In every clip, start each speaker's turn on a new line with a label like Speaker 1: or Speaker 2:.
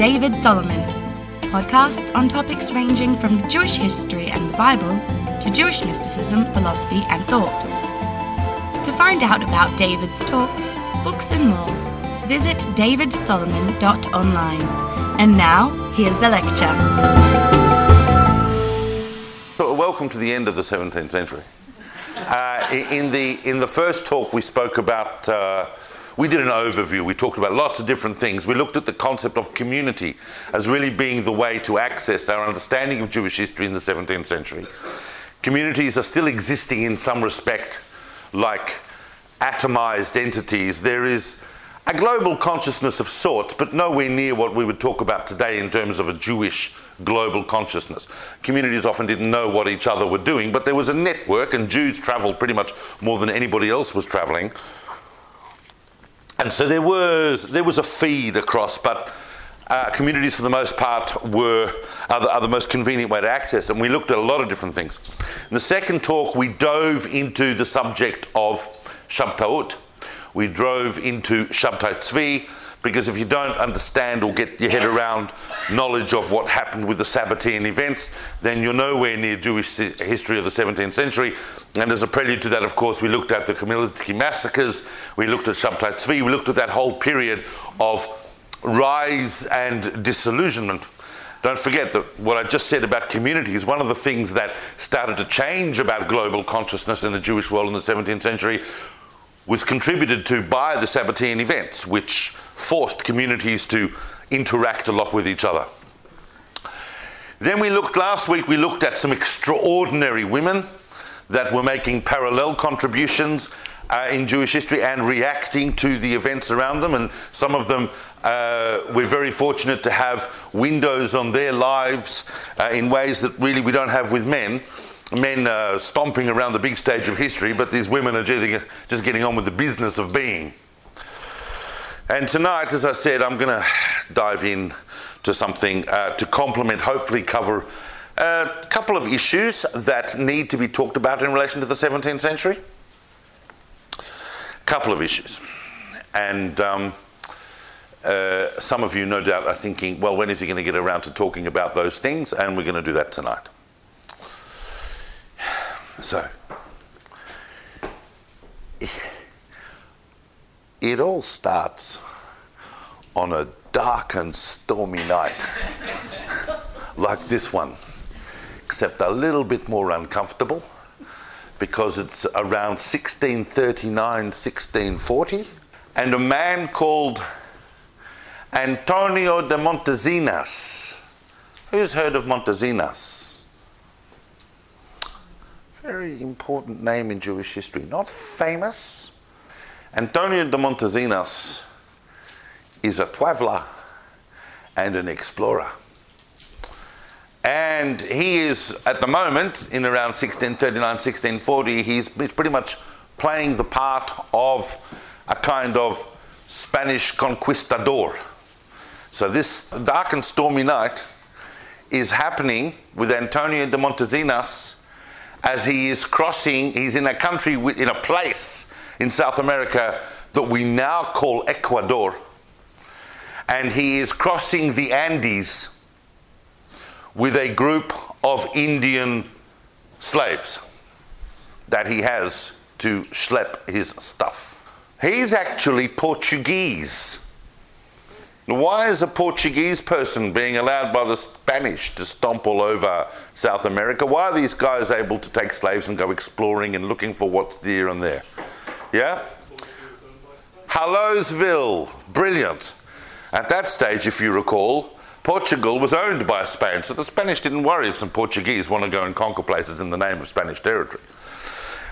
Speaker 1: David Solomon, podcasts on topics ranging from Jewish history and the Bible to Jewish mysticism, philosophy, and thought. To find out about David's talks, books, and more, visit davidsolomon.online. And now, here's the lecture.
Speaker 2: Welcome to the end of the 17th century. Uh, in, the, in the first talk, we spoke about, uh, we did an overview. We talked about lots of different things. We looked at the concept of community as really being the way to access our understanding of Jewish history in the 17th century. Communities are still existing in some respect, like atomized entities. There is a global consciousness of sorts, but nowhere near what we would talk about today in terms of a Jewish global consciousness. Communities often didn't know what each other were doing, but there was a network, and Jews traveled pretty much more than anybody else was traveling. And so there was, there was a feed across, but uh, communities for the most part were are the, are the, most convenient way to access and we looked at a lot of different things. In the second talk we dove into the subject of Shabtaut. We drove into Shabtai Tzvi because if you don't understand or get your head around knowledge of what happened with the Sabbatean events, then you're nowhere near Jewish history of the 17th century. And as a prelude to that, of course, we looked at the Khmelnytsky massacres, we looked at Shabtai Tzvi, we looked at that whole period of rise and disillusionment. Don't forget that what I just said about community is one of the things that started to change about global consciousness in the Jewish world in the 17th century was contributed to by the Sabbatean events, which forced communities to interact a lot with each other. Then we looked last week, we looked at some extraordinary women that were making parallel contributions uh, in Jewish history and reacting to the events around them. And some of them, uh, we're very fortunate to have windows on their lives uh, in ways that really we don't have with men men uh, stomping around the big stage of history, but these women are just getting on with the business of being. And tonight, as I said, I'm going to dive in to something uh, to complement, hopefully, cover a couple of issues that need to be talked about in relation to the 17th century. A couple of issues. And um, uh, some of you, no doubt, are thinking, well, when is he going to get around to talking about those things? And we're going to do that tonight. So, it all starts on a dark and stormy night, like this one, except a little bit more uncomfortable because it's around 1639, 1640, and a man called Antonio de Montezinos. Who's heard of Montezinos? Very important name in Jewish history. Not famous. Antonio de Montezinos is a traveler and an explorer. And he is, at the moment, in around 1639, 1640, he's pretty much playing the part of a kind of Spanish conquistador. So this dark and stormy night is happening with Antonio de Montezinas as he is crossing, he's in a country, in a place in South America that we now call Ecuador. And he is crossing the Andes with a group of Indian slaves that he has to schlep his stuff. He's actually Portuguese. Why is a Portuguese person being allowed by the Spanish to stomp all over South America? Why are these guys able to take slaves and go exploring and looking for what's there and there? Yeah? Hallowsville, brilliant. At that stage, if you recall, Portugal was owned by Spain, so the Spanish didn't worry if some Portuguese want to go and conquer places in the name of Spanish territory.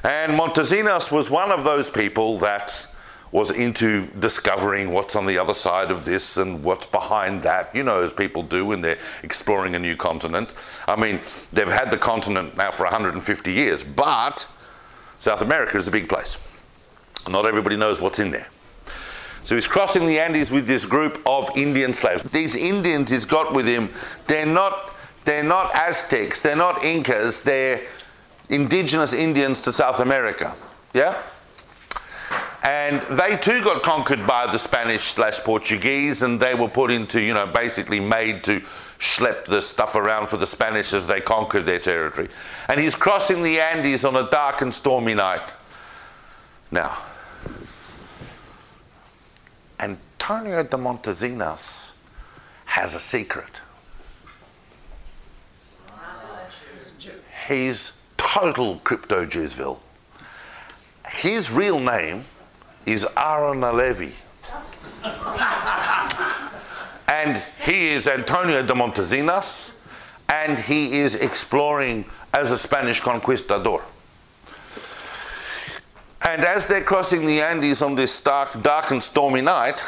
Speaker 2: And Montezinos was one of those people that was into discovering what's on the other side of this and what's behind that, you know, as people do when they're exploring a new continent. I mean, they've had the continent now for 150 years, but South America is a big place. Not everybody knows what's in there. So he's crossing the Andes with this group of Indian slaves. These Indians he's got with him, they're not, they're not Aztecs, they're not Incas, they're indigenous Indians to South America. Yeah? And they too got conquered by the Spanish slash Portuguese, and they were put into, you know, basically made to schlep the stuff around for the Spanish as they conquered their territory. And he's crossing the Andes on a dark and stormy night. Now, Antonio de Montesinos has a secret. He's total crypto Jewsville. His real name is Aaron Halevi. and he is Antonio de Montesinos, and he is exploring as a Spanish conquistador. And as they're crossing the Andes on this dark, dark and stormy night,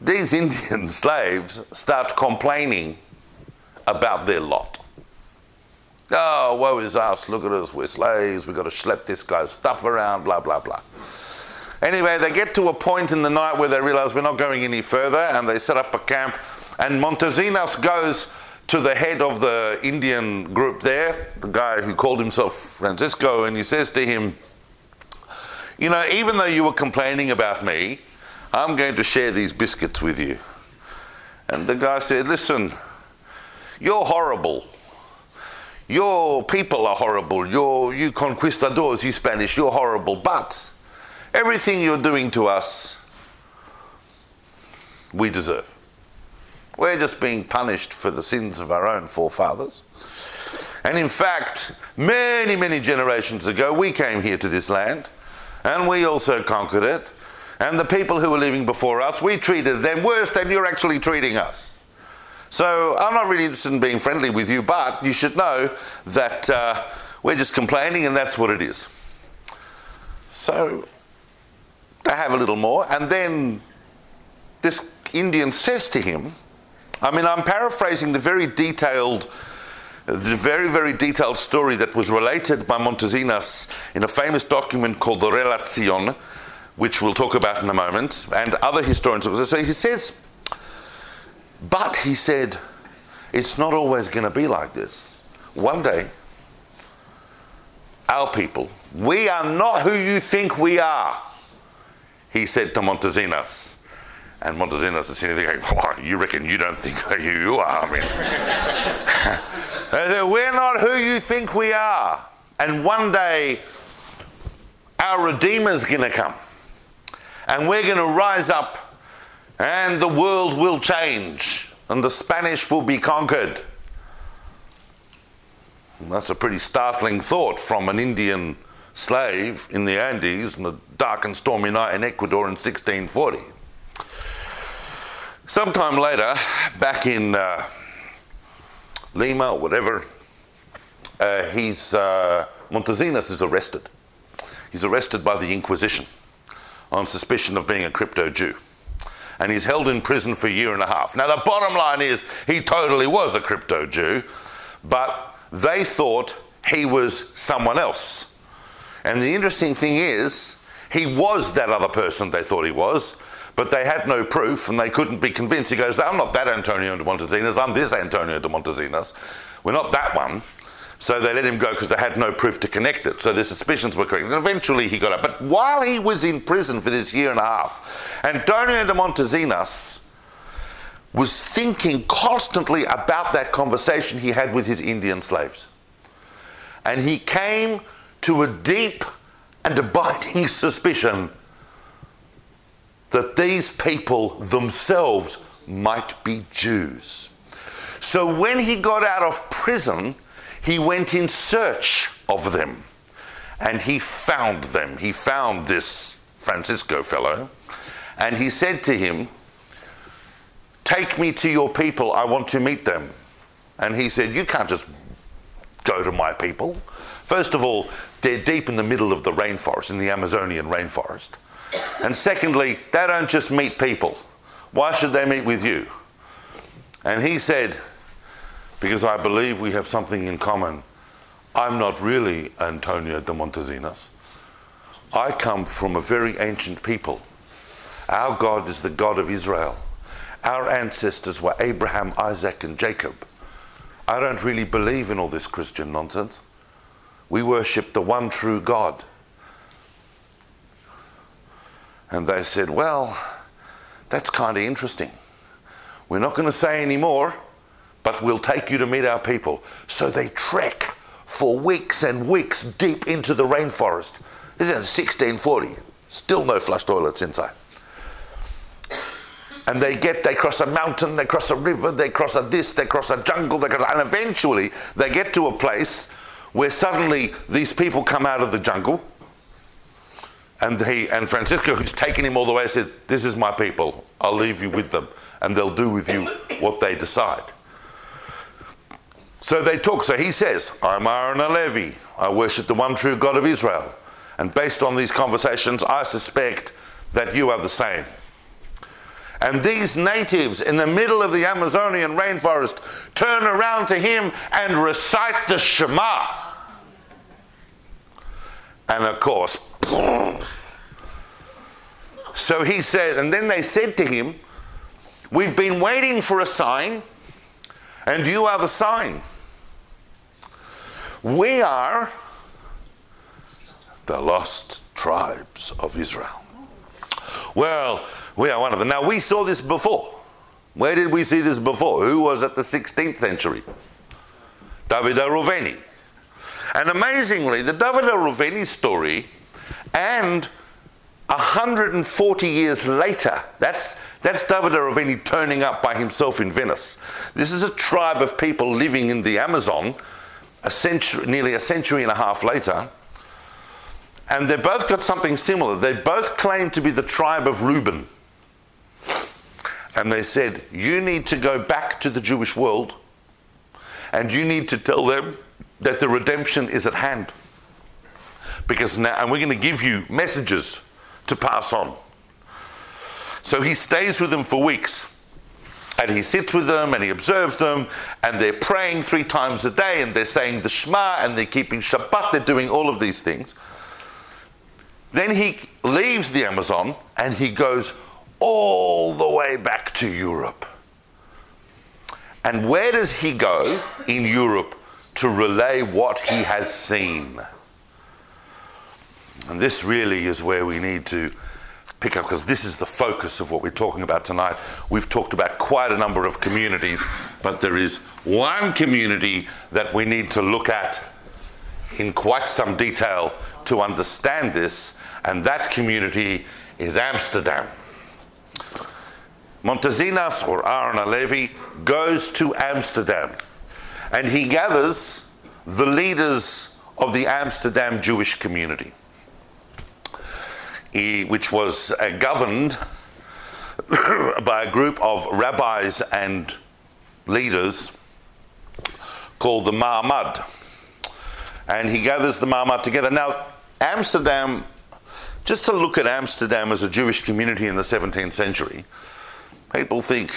Speaker 2: these Indian slaves start complaining about their lot. Oh, woe is us, look at us, we're slaves, we've got to schlep this guy's stuff around, blah, blah, blah. Anyway, they get to a point in the night where they realize we're not going any further and they set up a camp. And Montesinos goes to the head of the Indian group there, the guy who called himself Francisco, and he says to him, You know, even though you were complaining about me, I'm going to share these biscuits with you. And the guy said, Listen, you're horrible. Your people are horrible. You're, you conquistadors, you Spanish, you're horrible. But everything you're doing to us, we deserve. We're just being punished for the sins of our own forefathers. And in fact, many, many generations ago, we came here to this land and we also conquered it. And the people who were living before us, we treated them worse than you're actually treating us. So I'm not really interested in being friendly with you, but you should know that uh, we're just complaining and that's what it is. So they have a little more, and then this Indian says to him, I mean, I'm paraphrasing the very detailed the very, very detailed story that was related by Montesinos in a famous document called the Relacion, which we'll talk about in a moment, and other historians. So he says, but he said, it's not always going to be like this. One day, our people, we are not who you think we are, he said to Montesinos. And Montesinos is sitting there going, you reckon you don't think who you are? I mean, we're not who you think we are. And one day, our Redeemer's going to come and we're going to rise up and the world will change and the Spanish will be conquered. And that's a pretty startling thought from an Indian slave in the Andes on a dark and stormy night in Ecuador in 1640. Sometime later, back in uh, Lima or whatever, uh, he's, uh, is arrested. He's arrested by the Inquisition on suspicion of being a crypto Jew. And he's held in prison for a year and a half. Now, the bottom line is he totally was a crypto Jew, but they thought he was someone else. And the interesting thing is, he was that other person they thought he was, but they had no proof and they couldn't be convinced. He goes, I'm not that Antonio de Montesinos, I'm this Antonio de Montesinos. We're not that one. So they let him go because they had no proof to connect it. So their suspicions were correct. And eventually he got out. But while he was in prison for this year and a half, Antonio de Montesinos was thinking constantly about that conversation he had with his Indian slaves. And he came to a deep and abiding suspicion that these people themselves might be Jews. So when he got out of prison, he went in search of them and he found them. He found this Francisco fellow and he said to him, Take me to your people, I want to meet them. And he said, You can't just go to my people. First of all, they're deep in the middle of the rainforest, in the Amazonian rainforest. And secondly, they don't just meet people. Why should they meet with you? And he said, because I believe we have something in common. I'm not really Antonio de Montesinos. I come from a very ancient people. Our God is the God of Israel. Our ancestors were Abraham, Isaac, and Jacob. I don't really believe in all this Christian nonsense. We worship the one true God. And they said, Well, that's kind of interesting. We're not going to say any more, but we'll take you to meet our people. So they trek for weeks and weeks deep into the rainforest. This is in 1640. Still no flush toilets inside. And they get, they cross a mountain, they cross a river, they cross a this, they cross a jungle, they cross, and eventually they get to a place where suddenly these people come out of the jungle. And he and Francisco, who's taken him all the way, said, This is my people. I'll leave you with them, and they'll do with you what they decide. So they talk. So he says, I'm Aaron Levi. I worship the one true God of Israel. And based on these conversations, I suspect that you are the same. And these natives in the middle of the Amazonian rainforest turn around to him and recite the Shema. And of course, so he said, and then they said to him, We've been waiting for a sign, and you are the sign. We are the lost tribes of Israel. Well, we are one of them. Now, we saw this before. Where did we see this before? Who was at the 16th century? David Reuveni. And amazingly, the David Reuveni story and 140 years later, that's, that's David Reuveni turning up by himself in Venice. This is a tribe of people living in the Amazon a century, nearly a century and a half later. And they both got something similar. They both claim to be the tribe of Reuben. And they said, You need to go back to the Jewish world and you need to tell them that the redemption is at hand. Because now, and we're going to give you messages to pass on. So he stays with them for weeks. And he sits with them and he observes them, and they're praying three times a day, and they're saying the Shema, and they're keeping Shabbat, they're doing all of these things. Then he leaves the Amazon and he goes all the way back to Europe. And where does he go in Europe to relay what he has seen? And this really is where we need to pick up because this is the focus of what we're talking about tonight. We've talked about quite a number of communities, but there is one community that we need to look at in quite some detail to understand this, and that community is Amsterdam. Montezinos or Aaron Halevi goes to Amsterdam and he gathers the leaders of the Amsterdam Jewish community, which was uh, governed by a group of rabbis and leaders called the Ma'amad. And he gathers the Ma'amad together. Now, Amsterdam, just to look at Amsterdam as a Jewish community in the 17th century, People think,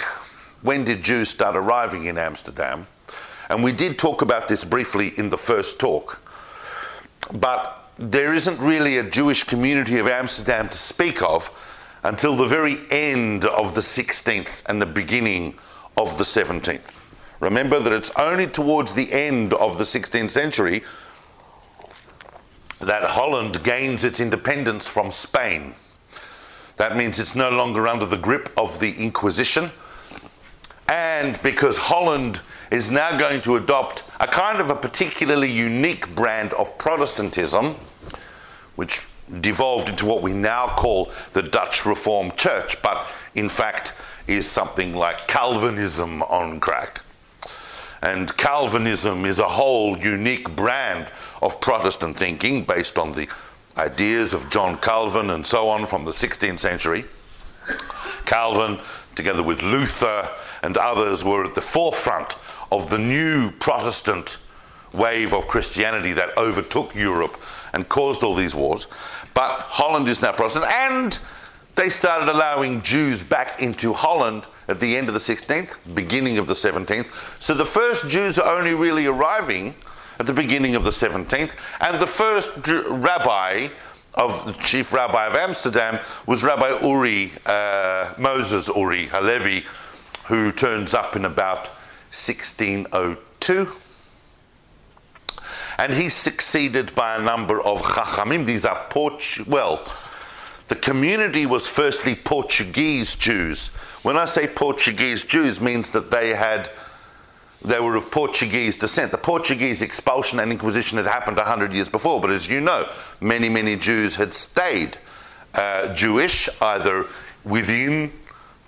Speaker 2: when did Jews start arriving in Amsterdam? And we did talk about this briefly in the first talk. But there isn't really a Jewish community of Amsterdam to speak of until the very end of the 16th and the beginning of the 17th. Remember that it's only towards the end of the 16th century that Holland gains its independence from Spain. That means it's no longer under the grip of the Inquisition. And because Holland is now going to adopt a kind of a particularly unique brand of Protestantism, which devolved into what we now call the Dutch Reformed Church, but in fact is something like Calvinism on crack. And Calvinism is a whole unique brand of Protestant thinking based on the ideas of John Calvin and so on from the 16th century. Calvin, together with Luther and others, were at the forefront of the new Protestant wave of Christianity that overtook Europe and caused all these wars. But Holland is now Protestant, and they started allowing Jews back into Holland at the end of the 16th, beginning of the 17th. So the first Jews are only really arriving at the beginning of the 17th. And the first rabbi of the chief rabbi of Amsterdam was Rabbi Uri, uh, Moses Uri Halevi, who turns up in about 1602. And he's succeeded by a number of Chachamim. These are Port- well, the community was firstly Portuguese Jews. When I say Portuguese Jews, means that they had they were of Portuguese descent. The Portuguese expulsion and Inquisition had happened 100 years before, but as you know, many, many Jews had stayed uh, Jewish, either within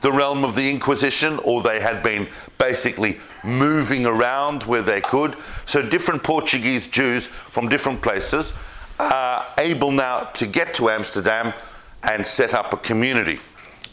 Speaker 2: the realm of the Inquisition or they had been basically moving around where they could. So, different Portuguese Jews from different places are able now to get to Amsterdam and set up a community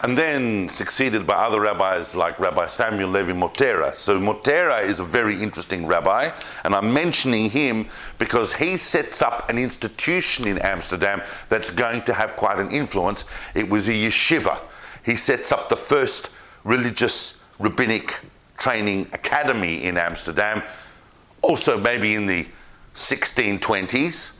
Speaker 2: and then succeeded by other rabbis like Rabbi Samuel Levi Mortera. So Mortera is a very interesting rabbi, and I'm mentioning him because he sets up an institution in Amsterdam that's going to have quite an influence. It was a yeshiva. He sets up the first religious rabbinic training academy in Amsterdam, also maybe in the 1620s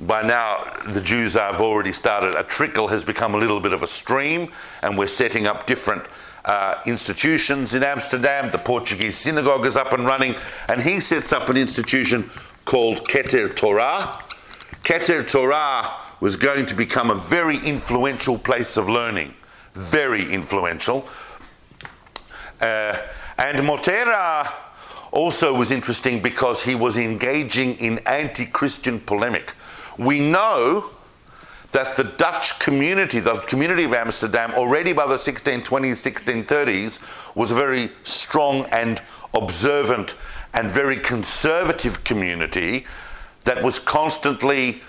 Speaker 2: by now the Jews have already started, a trickle has become a little bit of a stream, and we're setting up different uh, institutions in Amsterdam. The Portuguese synagogue is up and running, and he sets up an institution called Keter Torah. Keter Torah was going to become a very influential place of learning, very influential. Uh, and Mortera also was interesting because he was engaging in anti Christian polemic. We know that the Dutch community, the community of Amsterdam, already by the 1620s, 1630s, was a very strong and observant and very conservative community that was constantly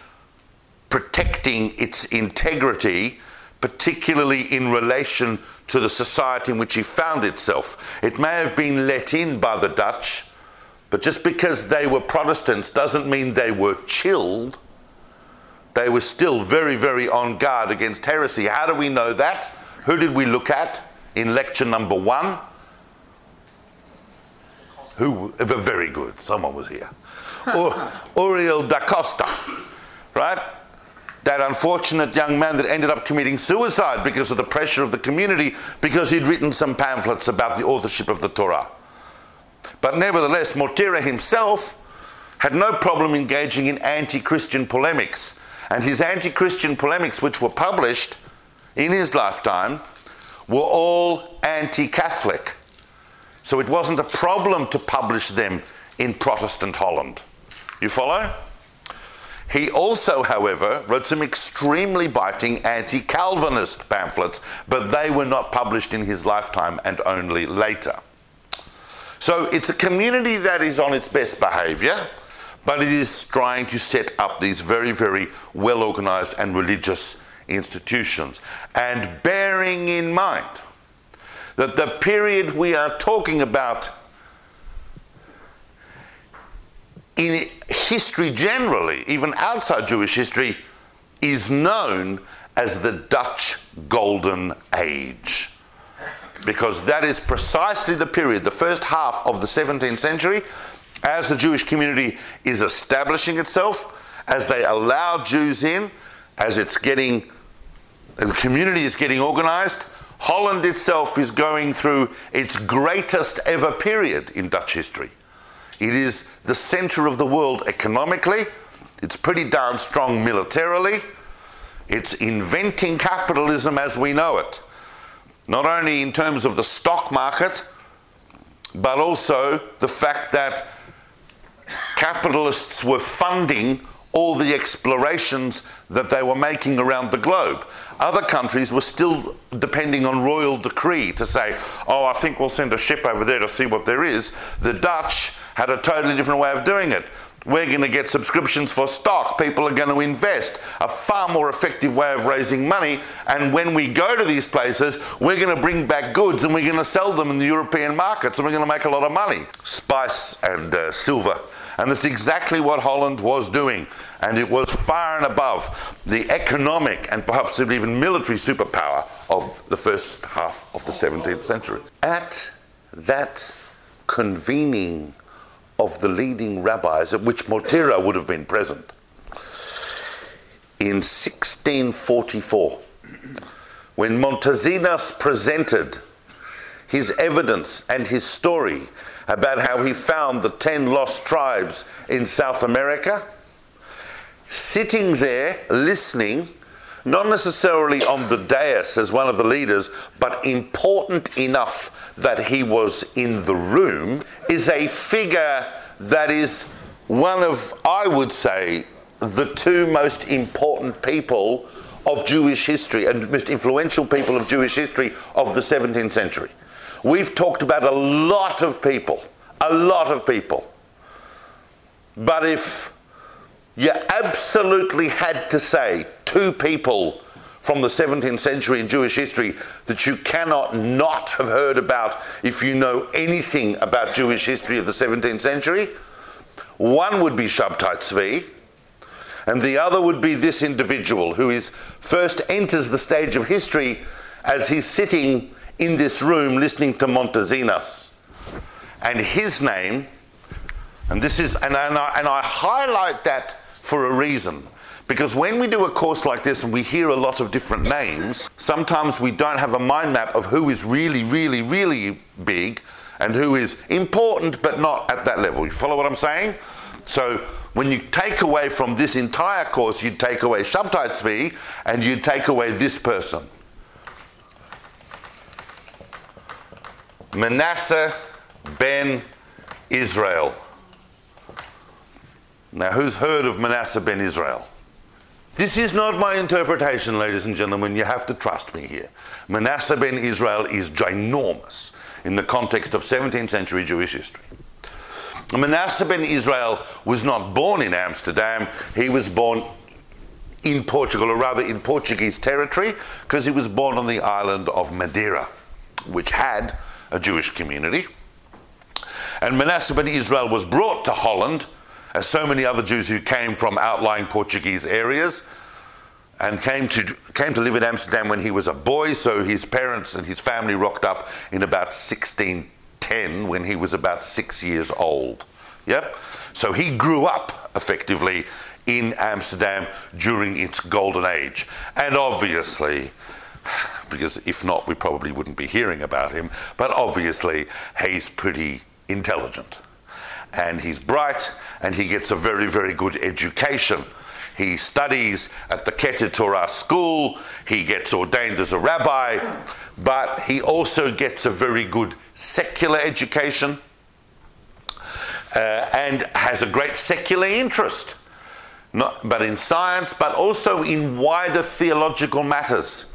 Speaker 2: protecting its integrity, particularly in relation to the society in which he found itself. It may have been let in by the Dutch, but just because they were Protestants doesn't mean they were chilled they were still very, very on guard against heresy. How do we know that? Who did we look at in lecture number one? Who? Very good. Someone was here. Uriel da Costa, right? That unfortunate young man that ended up committing suicide because of the pressure of the community because he'd written some pamphlets about the authorship of the Torah. But nevertheless, Mortera himself had no problem engaging in anti Christian polemics and his anti Christian polemics, which were published in his lifetime, were all anti Catholic. So it wasn't a problem to publish them in Protestant Holland. You follow? He also, however, wrote some extremely biting anti Calvinist pamphlets, but they were not published in his lifetime and only later. So it's a community that is on its best behavior but it is trying to set up these very, very well organized and religious institutions. And bearing in mind that the period we are talking about in history generally, even outside Jewish history, is known as the Dutch Golden Age. Because that is precisely the period, the first half of the 17th century, as the Jewish community is establishing itself, as they allow Jews in, as it's getting, the community is getting organized, Holland itself is going through its greatest ever period in Dutch history. It is the center of the world economically, it's pretty darn strong militarily, it's inventing capitalism as we know it, not only in terms of the stock market, but also the fact that capitalists were funding all the explorations that they were making around the globe. Other countries were still depending on royal decree to say, oh, I think we'll send a ship over there to see what there is. The Dutch had a totally different way of doing it. We're going to get subscriptions for stock. People are going to invest. A far more effective way of raising money. And when we go to these places, we're going to bring back goods and we're going to sell them in the European markets and we're going to make a lot of money. Spice and uh, silver and that's exactly what Holland was doing. And it was far and above the economic and perhaps even military superpower of the first half of the 17th century. At that convening of the leading rabbis, at which Mortera would have been present, in 1644, when Montesinos presented his evidence and his story about how he found the 10 lost tribes in South America. Sitting there listening, not necessarily on the dais as one of the leaders, but important enough that he was in the room, is a figure that is one of, I would say, the two most important people of Jewish history and most influential people of Jewish history of the 17th century. We've talked about a lot of people, a lot of people. But if you absolutely had to say two people from the 17th century in Jewish history that you cannot not have heard about if you know anything about Jewish history of the 17th century, one would be Shabtai Tzvi, and the other would be this individual who is first enters the stage of history as he's sitting in this room listening to Montezinos. And his name, and this is, and, and, I, and I highlight that for a reason. Because when we do a course like this and we hear a lot of different names, sometimes we don't have a mind map of who is really, really, really big and who is important but not at that level. You follow what I'm saying? So when you take away from this entire course, you take away Shabtai Tzvi and you take away this person. Manasseh ben Israel. Now, who's heard of Manasseh ben Israel? This is not my interpretation, ladies and gentlemen. You have to trust me here. Manasseh ben Israel is ginormous in the context of 17th century Jewish history. Manasseh ben Israel was not born in Amsterdam, he was born in Portugal, or rather in Portuguese territory, because he was born on the island of Madeira, which had a Jewish community. And Manasseh ben Israel was brought to Holland, as so many other Jews who came from outlying Portuguese areas, and came to, came to live in Amsterdam when he was a boy. So his parents and his family rocked up in about 1610 when he was about six years old. Yep. So he grew up effectively in Amsterdam during its golden age. And obviously, because if not, we probably wouldn't be hearing about him, but obviously, he's pretty intelligent. And he's bright, and he gets a very, very good education. He studies at the Keter Torah school, he gets ordained as a rabbi, but he also gets a very good secular education uh, and has a great secular interest, not but in science, but also in wider theological matters.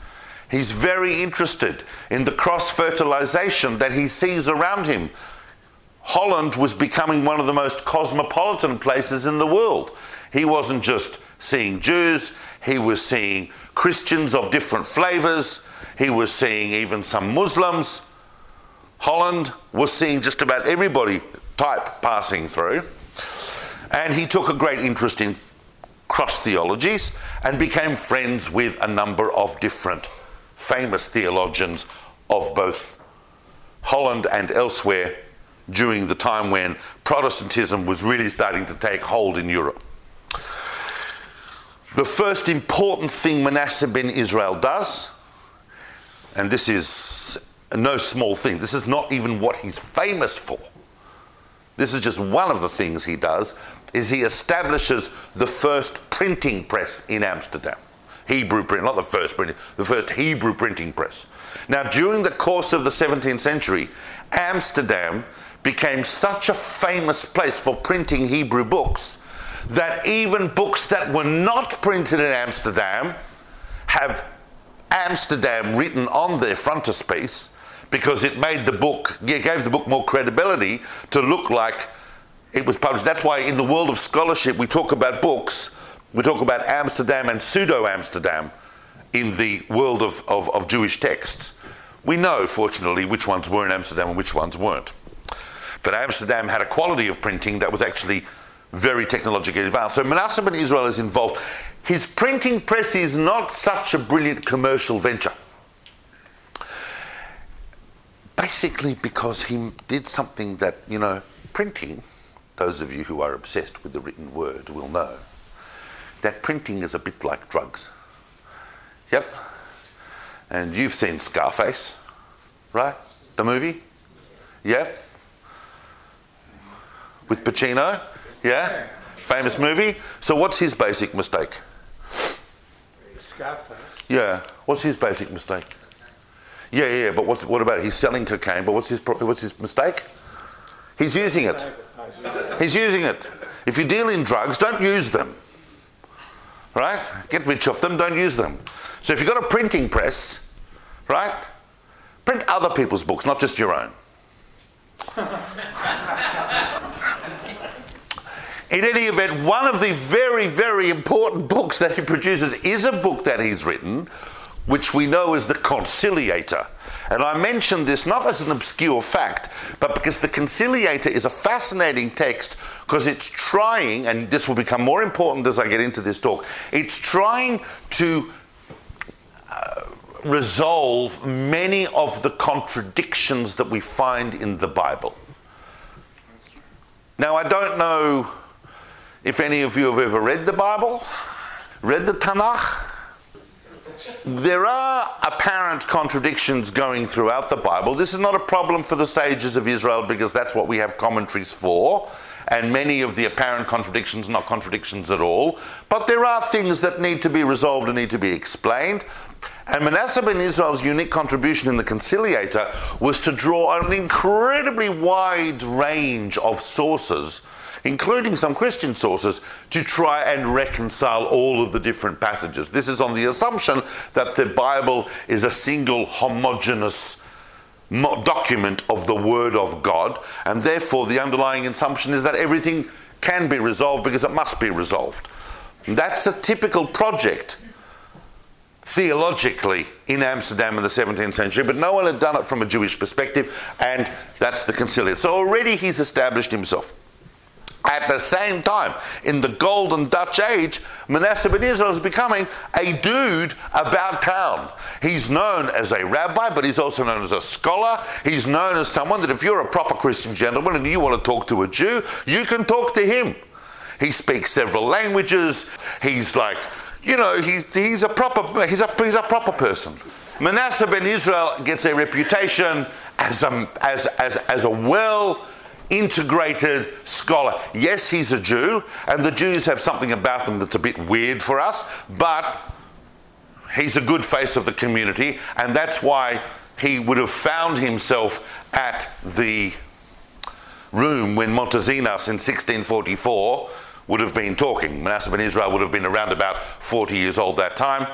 Speaker 2: He's very interested in the cross fertilization that he sees around him. Holland was becoming one of the most cosmopolitan places in the world. He wasn't just seeing Jews, he was seeing Christians of different flavors, he was seeing even some Muslims. Holland was seeing just about everybody type passing through. And he took a great interest in cross theologies and became friends with a number of different famous theologians of both Holland and elsewhere during the time when Protestantism was really starting to take hold in Europe. The first important thing Manasseh ben Israel does, and this is no small thing, this is not even what he's famous for. This is just one of the things he does, is he establishes the first printing press in Amsterdam. Hebrew print, not the first printing, the first Hebrew printing press. Now, during the course of the 17th century, Amsterdam became such a famous place for printing Hebrew books that even books that were not printed in Amsterdam have Amsterdam written on their frontispiece because it made the book, it gave the book more credibility to look like it was published. That's why in the world of scholarship we talk about books we talk about Amsterdam and pseudo Amsterdam in the world of, of, of, Jewish texts. We know, fortunately, which ones were in Amsterdam and which ones weren't. But Amsterdam had a quality of printing that was actually very technologically advanced. So Manasseh ben Israel is involved. His printing press is not such a brilliant commercial venture. Basically, because he did something that, you know, printing, those of you who are obsessed with the written word will know that printing is a bit like drugs. Yep. And you've seen Scarface, right? The movie? Yeah? With Pacino? Yeah? Famous movie. So, what's his basic mistake?
Speaker 3: Scarface.
Speaker 2: Yeah. What's his basic mistake? Yeah, yeah, but what's, what about it? He's selling cocaine, but what's his, what's his mistake? He's using it. He's using it. If you deal in drugs, don't use them. Right? Get rich off them, don't use them. So if you've got a printing press, right? Print other people's books, not just your own. In any event, one of the very, very important books that he produces is a book that he's written, which we know as the Conciliator. And I mention this not as an obscure fact, but because the Conciliator is a fascinating text because it's trying, and this will become more important as I get into this talk, it's trying to uh, resolve many of the contradictions that we find in the Bible. Now, I don't know if any of you have ever read the Bible, read the Tanakh. There are apparent contradictions going throughout the Bible. This is not a problem for the sages of Israel because that's what we have commentaries for. And many of the apparent contradictions, are not contradictions at all. But there are things that need to be resolved and need to be explained. And Manasseh ben Israel's unique contribution in the Conciliator was to draw an incredibly wide range of sources including some Christian sources, to try and reconcile all of the different passages. This is on the assumption that the Bible is a single homogeneous document of the Word of God, and therefore the underlying assumption is that everything can be resolved because it must be resolved. That's a typical project theologically in Amsterdam in the 17th century, but no one had done it from a Jewish perspective, and that's the Conciliator. So already he's established himself. At the same time, in the golden Dutch age, Manasseh ben Israel is becoming a dude about town. He's known as a rabbi, but he's also known as a scholar. He's known as someone that if you're a proper Christian gentleman and you want to talk to a Jew, you can talk to him. He speaks several languages. He's like, you know, he's, he's, a, proper, he's, a, he's a proper person. Manasseh ben Israel gets a reputation as a, as, as, as a well integrated scholar. Yes, he's a Jew, and the Jews have something about them that's a bit weird for us, but he's a good face of the community, and that's why he would have found himself at the room when Montezinos in 1644 would have been talking. Manasseh ben Israel would have been around about 40 years old that time.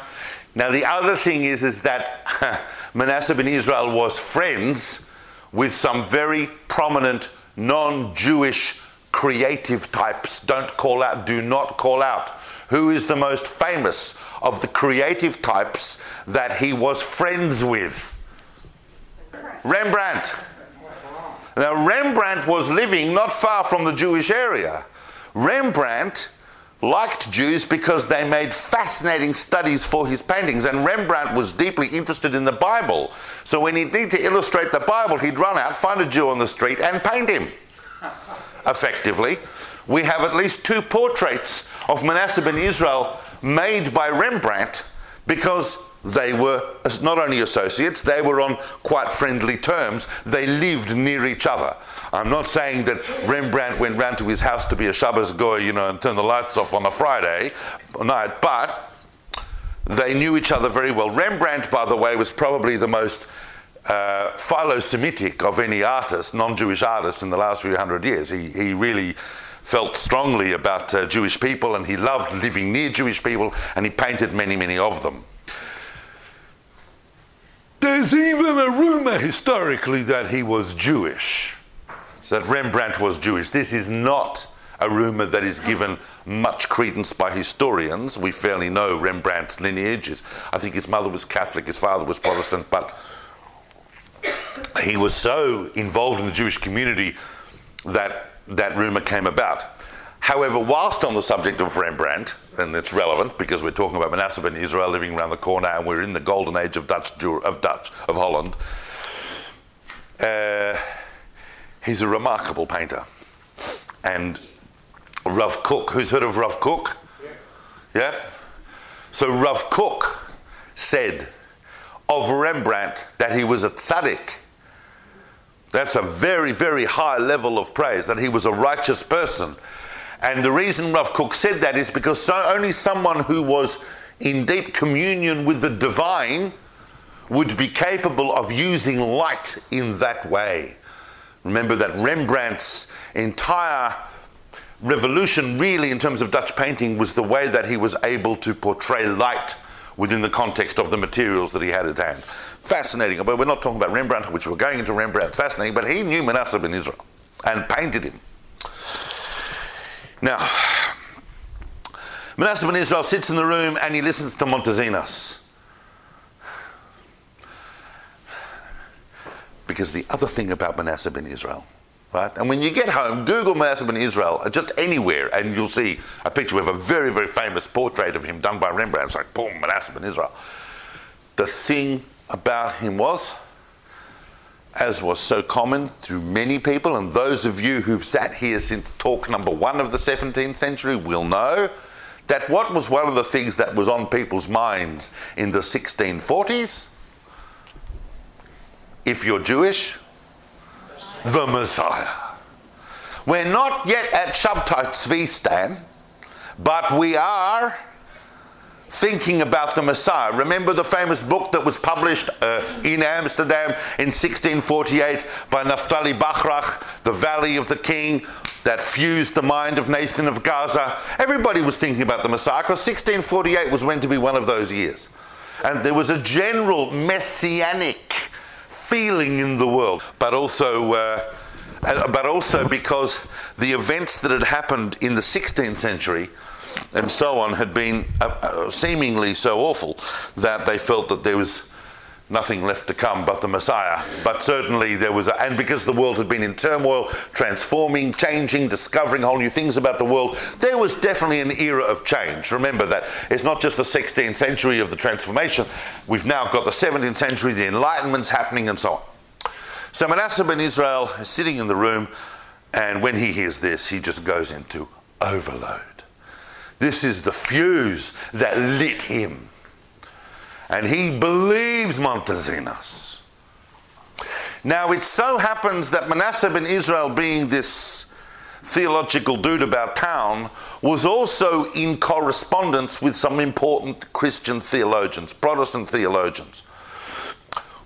Speaker 2: Now, the other thing is, is that Manasseh ben Israel was friends with some very prominent non Jewish creative types don't call out, do not call out. Who is the most famous of the creative types that he was friends with? Rembrandt. Now, Rembrandt was living not far from the Jewish area. Rembrandt liked Jews because they made fascinating studies for his paintings, and Rembrandt was deeply interested in the Bible. So when he'd need to illustrate the Bible, he'd run out, find a Jew on the street, and paint him. Effectively, we have at least two portraits of Manasseh ben Israel made by Rembrandt because they were not only associates, they were on quite friendly terms. They lived near each other. I'm not saying that Rembrandt went round to his house to be a Shabbos goy, you know, and turn the lights off on a Friday night, but they knew each other very well. Rembrandt, by the way, was probably the most uh, philo-Semitic of any artist, non-Jewish artist, in the last few hundred years. He, he really felt strongly about uh, Jewish people, and he loved living near Jewish people, and he painted many, many of them. There's even a rumor historically that he was Jewish that Rembrandt was Jewish. This is not a rumour that is given much credence by historians. We fairly know Rembrandt's lineage. I think his mother was Catholic, his father was Protestant, but he was so involved in the Jewish community that that rumour came about. However, whilst on the subject of Rembrandt, and it's relevant because we're talking about Manasseh ben Israel living around the corner, and we're in the golden age of Dutch, of Dutch, of Holland. Uh, He's a remarkable painter. And Rav Kook, who's heard of Rav Kook? Yeah? So Rav Kook said of Rembrandt that he was a tzaddik. That's a very, very high level of praise, that he was a righteous person. And the reason Rav Kook said that is because so only someone who was in deep communion with the divine would be capable of using light in that way. Remember that Rembrandt's entire revolution, really, in terms of Dutch painting, was the way that he was able to portray light within the context of the materials that he had at hand. Fascinating. But we're not talking about Rembrandt, which we're going into Rembrandt. Fascinating. But he knew Manasseh ben Israel and painted him. Now, Manasseh ben Israel sits in the room and he listens to Montezinos. Because the other thing about Manasseh ben Israel, right? And when you get home, Google Manasseh ben Israel, just anywhere, and you'll see a picture of a very, very famous portrait of him done by Rembrandt. It's like, boom, Manasseh ben Israel. The thing about him was, as was so common through many people, and those of you who've sat here since talk number one of the 17th century will know that what was one of the things that was on people's minds in the 1640s? If you're Jewish, the Messiah. We're not yet at Shabtai Tzvi Stan, but we are thinking about the Messiah. Remember the famous book that was published uh, in Amsterdam in 1648 by Naftali Bachrach, The Valley of the King, that fused the mind of Nathan of Gaza. Everybody was thinking about the Messiah because 1648 was meant to be one of those years. And there was a general messianic feeling in the world, but also. Uh, but also because the events that had happened in the 16th century and so on had been uh, uh, seemingly so awful that they felt that there was nothing left to come but the Messiah. But certainly there was, a, and because the world had been in turmoil, transforming, changing, discovering whole new things about the world, there was definitely an era of change. Remember that it's not just the 16th century of the transformation, we've now got the 17th century, the Enlightenment's happening, and so on. So Manasseh ben Israel is sitting in the room, and when he hears this, he just goes into overload. This is the fuse that lit him. And he believes Montezinos. Now, it so happens that Manasseh ben Israel, being this theological dude about town, was also in correspondence with some important Christian theologians, Protestant theologians.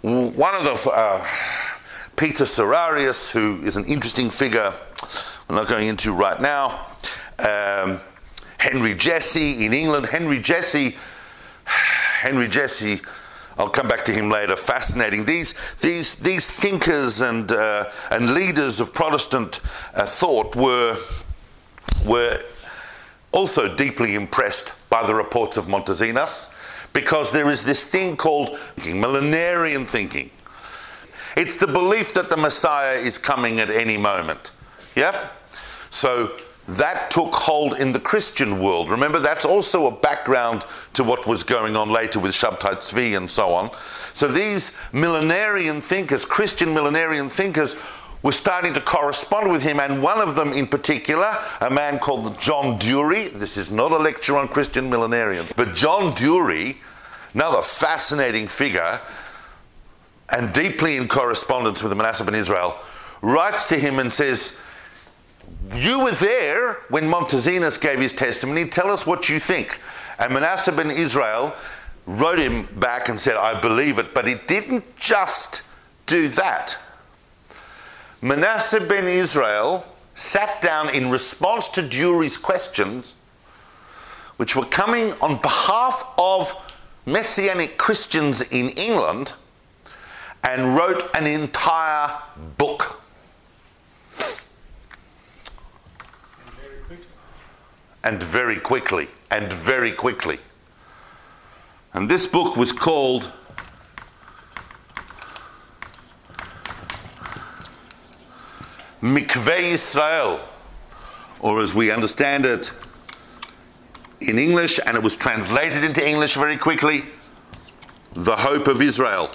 Speaker 2: One of the, uh, Peter Serrarius, who is an interesting figure, we're not going into right now. Um, Henry Jessey in England. Henry Jessey, Henry Jessey. I'll come back to him later. Fascinating. These these these thinkers and uh, and leaders of Protestant uh, thought were were also deeply impressed by the reports of Montezinos because there is this thing called millenarian thinking. It's the belief that the Messiah is coming at any moment. Yeah? So that took hold in the Christian world. Remember, that's also a background to what was going on later with Shabtai Tzvi and so on. So these millenarian thinkers, Christian millenarian thinkers, were starting to correspond with him, and one of them in particular, a man called John Dury. This is not a lecture on Christian millenarians, but John Dury, another fascinating figure, and deeply in correspondence with the Manasseh ben Israel, writes to him and says, you were there when Montezinos gave his testimony. Tell us what you think. And Manasseh ben Israel wrote him back and said, I believe it. But he didn't just do that. Manasseh ben Israel sat down in response to Dury's questions, which were coming on behalf of Messianic Christians in England, and wrote an entire book. And very quickly, and very quickly. And this book was called Mikveh Israel, or as we understand it in English, and it was translated into English very quickly, The Hope of Israel.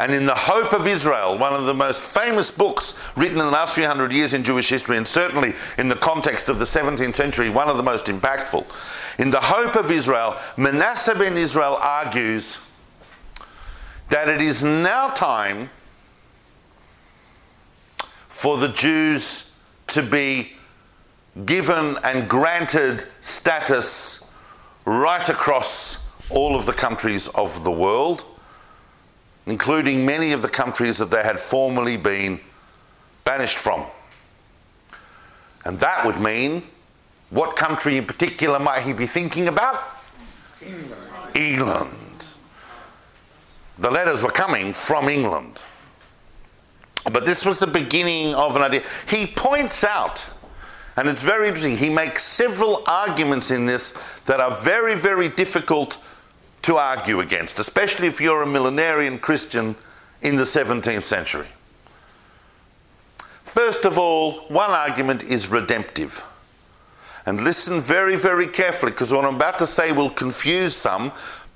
Speaker 2: And in The Hope of Israel, one of the most famous books written in the last 300 years in Jewish history, and certainly in the context of the 17th century, one of the most impactful. In The Hope of Israel, Manasseh ben Israel argues that it is now time for the Jews to be given and granted status right across all of the countries of the world, including many of the countries that they had formerly been banished from. And that would mean what country in particular might he be thinking about? England. England. The letters were coming from England. But this was the beginning of an idea. He points out, and it's very interesting, he makes several arguments in this that are very, very difficult to argue against, especially if you're a millenarian Christian in the 17th century. First of all, one argument is redemptive. And listen very, very carefully because what I'm about to say will confuse some,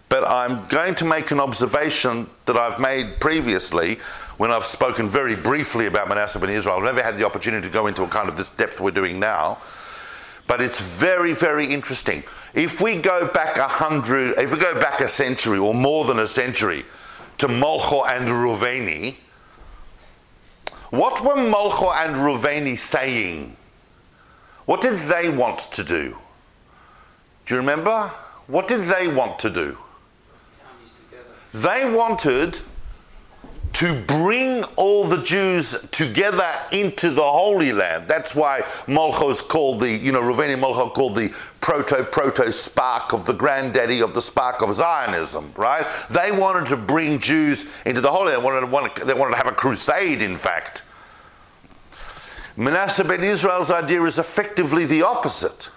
Speaker 2: but I'm going to make an observation that I've made previously when I've spoken very briefly about Manasseh ben Israel. I've never had the opportunity to go into a kind of this depth we're doing now. But it's very, very interesting. If we go back a hundred, if we go back a century or more than a century to Molcho and Reuveni, what were Molcho and Reuveni saying? What did they want to do? Do you remember? What did they want to do? They wanted to bring all the Jews together into the Holy Land. That's why Molcho is called the, you know, Reuveni Molcho called the proto proto spark of the granddaddy of the spark of Zionism, right? They wanted to bring Jews into the Holy Land. They wanted, to, they wanted to have a crusade, in fact. Manasseh ben Israel's idea is effectively the opposite.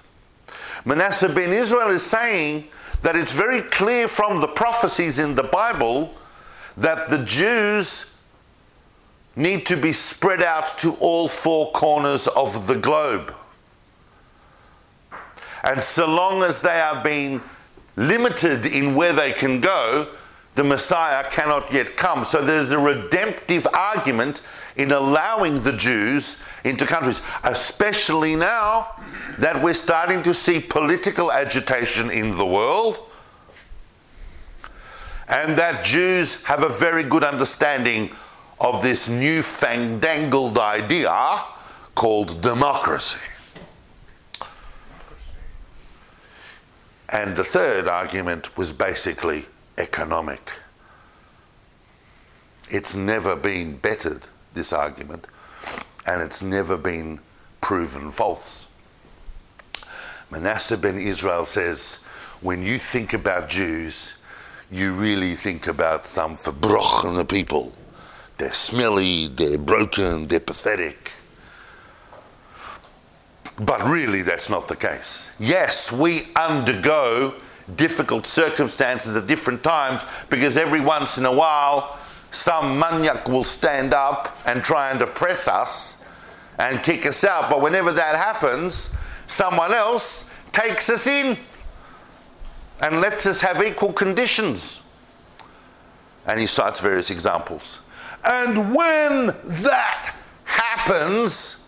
Speaker 2: Manasseh ben Israel is saying that it's very clear from the prophecies in the Bible that the Jews need to be spread out to all four corners of the globe. And so long as they are being limited in where they can go, the Messiah cannot yet come. So there's a redemptive argument in allowing the Jews into countries, especially now that we're starting to see political agitation in the world and that Jews have a very good understanding of this new fandangled idea called democracy. And the third argument was basically economic. It's never been bettered, this argument, and it's never been proven false. Manasseh ben Israel says, when you think about Jews, you really think about some verbrochene people. They're smelly, they're broken, they're pathetic. But really, that's not the case. Yes, we undergo difficult circumstances at different times because every once in a while, some maniac will stand up and try and oppress us and kick us out. But whenever that happens, someone else takes us in and lets us have equal conditions. And he cites various examples. And when that happens,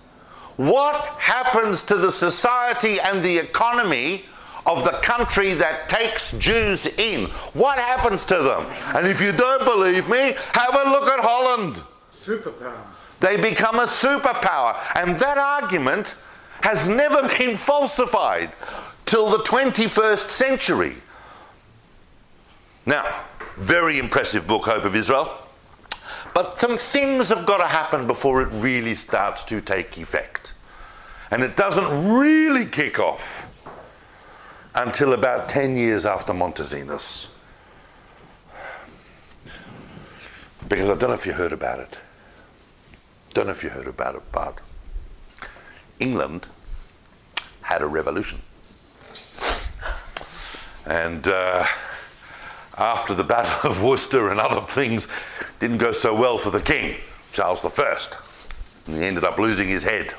Speaker 2: what happens to the society and the economy of the country that takes Jews in? What happens to them? And if you don't believe me, have a look at Holland.
Speaker 3: Superpower.
Speaker 2: They become a superpower. And that argument has never been falsified till the 21st century. Now, very impressive book, Hope of Israel. But some things have got to happen before it really starts to take effect. And it doesn't really kick off until about 10 years after Montezinos. Because I don't know if you heard about it. Don't know if you heard about it, but England had a revolution. And uh, after the Battle of Worcester and other things didn't go so well for the king, Charles I. And he ended up losing his head.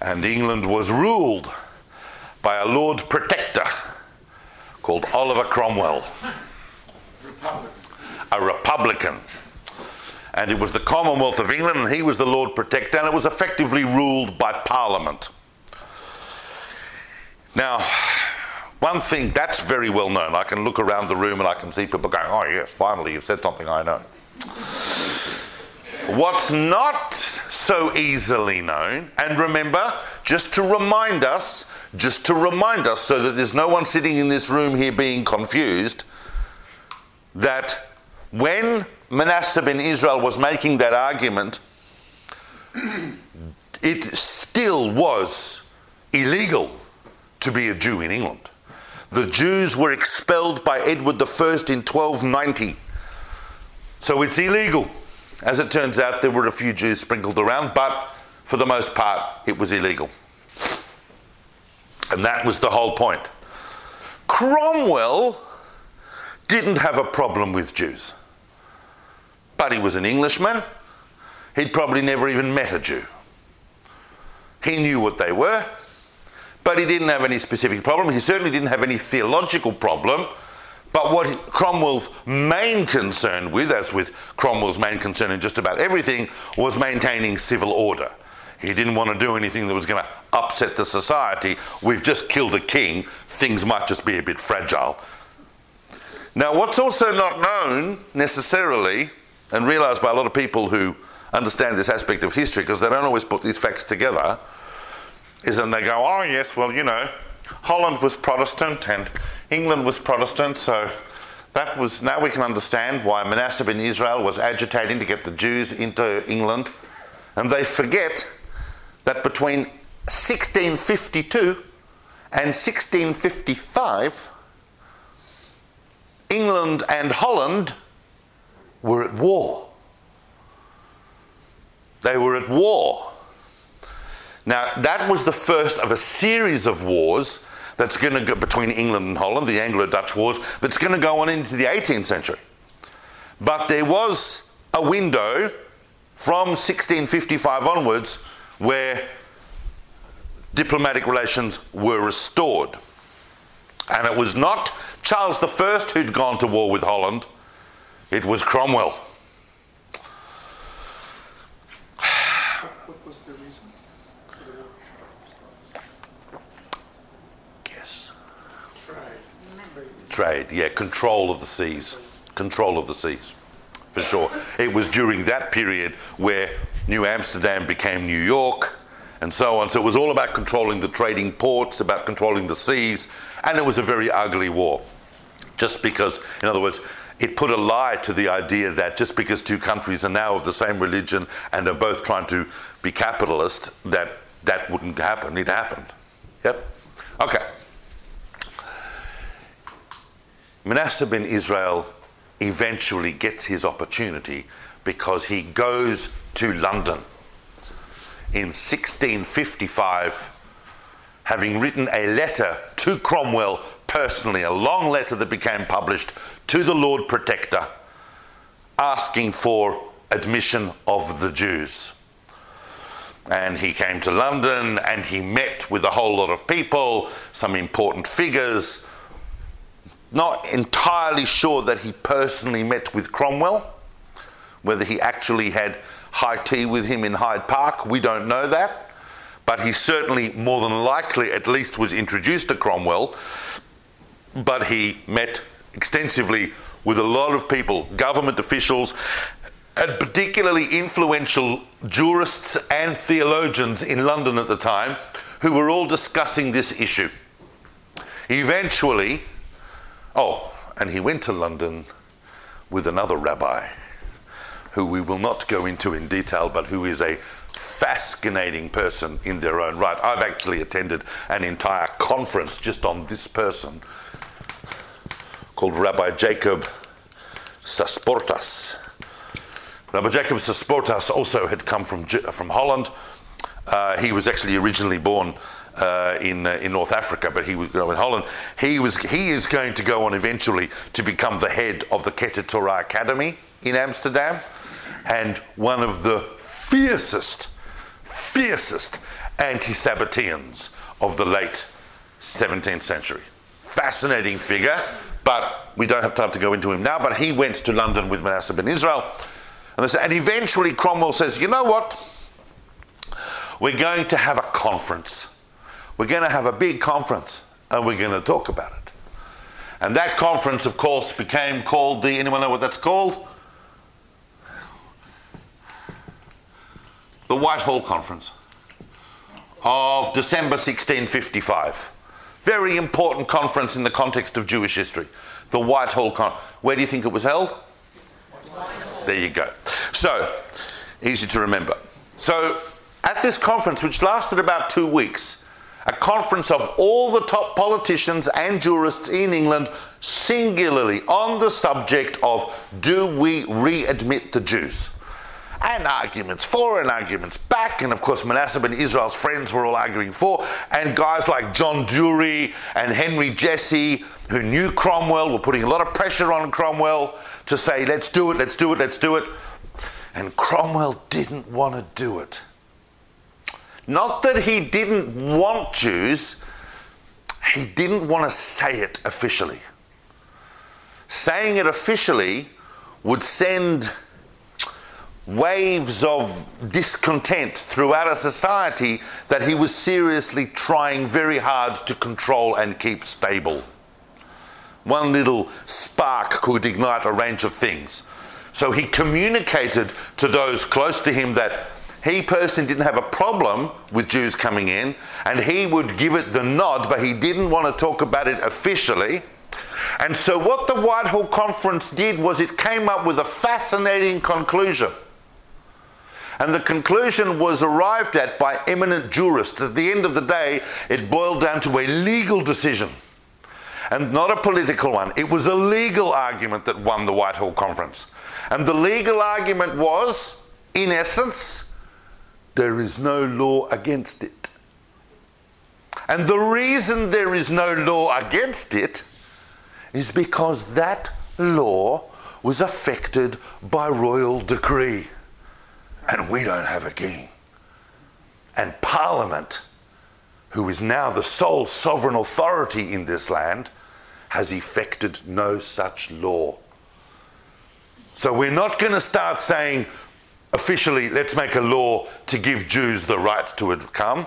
Speaker 2: And England was ruled by a Lord Protector called Oliver Cromwell. Republican. A Republican. And it was the Commonwealth of England, and he was the Lord Protector, and it was effectively ruled by Parliament. Now, one thing that's very well known, I can look around the room and I can see people going, oh, yes, finally you've said something I know. What's not so easily known, and remember, just to remind us, just to remind us so that there's no one sitting in this room here being confused, that when Manasseh ben Israel was making that argument, it still was illegal to be a Jew in England. The Jews were expelled by Edward I in 1290. So it's illegal. As it turns out, there were a few Jews sprinkled around, but for the most part, it was illegal. And that was the whole point. Cromwell didn't have a problem with Jews, but he was an Englishman. He'd probably never even met a Jew. He knew what they were, but he didn't have any specific problem. He certainly didn't have any theological problem. But what Cromwell's main concern with, as with Cromwell's main concern in just about everything, was maintaining civil order. He didn't want to do anything that was going to upset the society. We've just killed a king, things might just be a bit fragile. Now, what's also not known necessarily, and realised by a lot of people who understand this aspect of history, because they don't always put these facts together, is then they go, oh, yes, well, you know, Holland was Protestant and England was Protestant, so that was now we can understand why Manasseh ben Israel was agitating to get the Jews into England. And they forget that between 1652 and 1655, England and Holland were at war. They were at war. Now, that was the first of a series of wars that's going to go between England and Holland, the Anglo Dutch Wars, that's going to go on into the 18th century. But there was a window from 1655 onwards where diplomatic relations were restored. And it was not Charles I who'd gone to war with Holland, it was Cromwell. Trade, yeah, control of the seas. Control of the seas, for sure. It was during that period where New Amsterdam became New York and so on. So it was all about controlling the trading ports, about controlling the seas, and it was a very ugly war. Just because, in other words, it put a lie to the idea that just because two countries are now of the same religion and are both trying to be capitalist, that that wouldn't happen. It happened. Yep. Okay. Manasseh ben Israel eventually gets his opportunity because he goes to London in 1655, having written a letter to Cromwell personally, a long letter that became published to the Lord Protector, asking for admission of the Jews. And he came to London and he met with a whole lot of people, some important figures not entirely sure that he personally met with Cromwell, whether he actually had high tea with him in Hyde Park, we don't know that. But he certainly, more than likely, at least was introduced to Cromwell. But he met extensively with a lot of people, government officials, and particularly influential jurists and theologians in London at the time, who were all discussing this issue. Eventually, Oh, and he went to London with another rabbi who we will not go into in detail, but who is a fascinating person in their own right. I've actually attended an entire conference just on this person called Rabbi Jacob Sasportas. Rabbi Jacob Sasportas also had come from, from Holland. Uh, he was actually originally born uh, in, uh, in North Africa, but he was you know, in Holland. He, was, he is going to go on eventually to become the head of the Torah Academy in Amsterdam and one of the fiercest, fiercest anti Sabbateans of the late 17th century. Fascinating figure, but we don't have time to go into him now. But he went to London with Manasseh ben Israel. And, and eventually Cromwell says, you know what? We're going to have a conference we're going to have a big conference and we're going to talk about it. And that conference, of course, became called the, anyone know what that's called? The Whitehall Conference. of December 1655. Very important conference in the context of Jewish history. The Whitehall Conference. Where do you think it was held? There you go. So, easy to remember. So, at this conference, which lasted about two weeks, a conference of all the top politicians and jurists in England, singularly on the subject of do we readmit the Jews? and arguments for and arguments back. And of course, Manasseh ben Israel's friends were all arguing for. And guys like John Dury and Henry Jessey, who knew Cromwell, were putting a lot of pressure on Cromwell to say, let's do it, let's do it, let's do it. And Cromwell didn't want to do it. Not that he didn't want Jews, he didn't want to say it officially. Saying it officially would send waves of discontent throughout a society that he was seriously trying very hard to control and keep stable. One little spark could ignite a range of things. So he communicated to those close to him that he personally didn't have a problem with Jews coming in and he would give it the nod, but he didn't want to talk about it officially. And so, what the Whitehall Conference did was it came up with a fascinating conclusion. And the conclusion was arrived at by eminent jurists. At the end of the day, it boiled down to a legal decision and not a political one. It was a legal argument that won the Whitehall Conference. And the legal argument was, in essence, there is no law against it. And the reason there is no law against it is because that law was affected by royal decree and we don't have a king. And Parliament, who is now the sole sovereign authority in this land, has effected no such law. So we're not going to start saying officially, let's make a law to give Jews the right to come.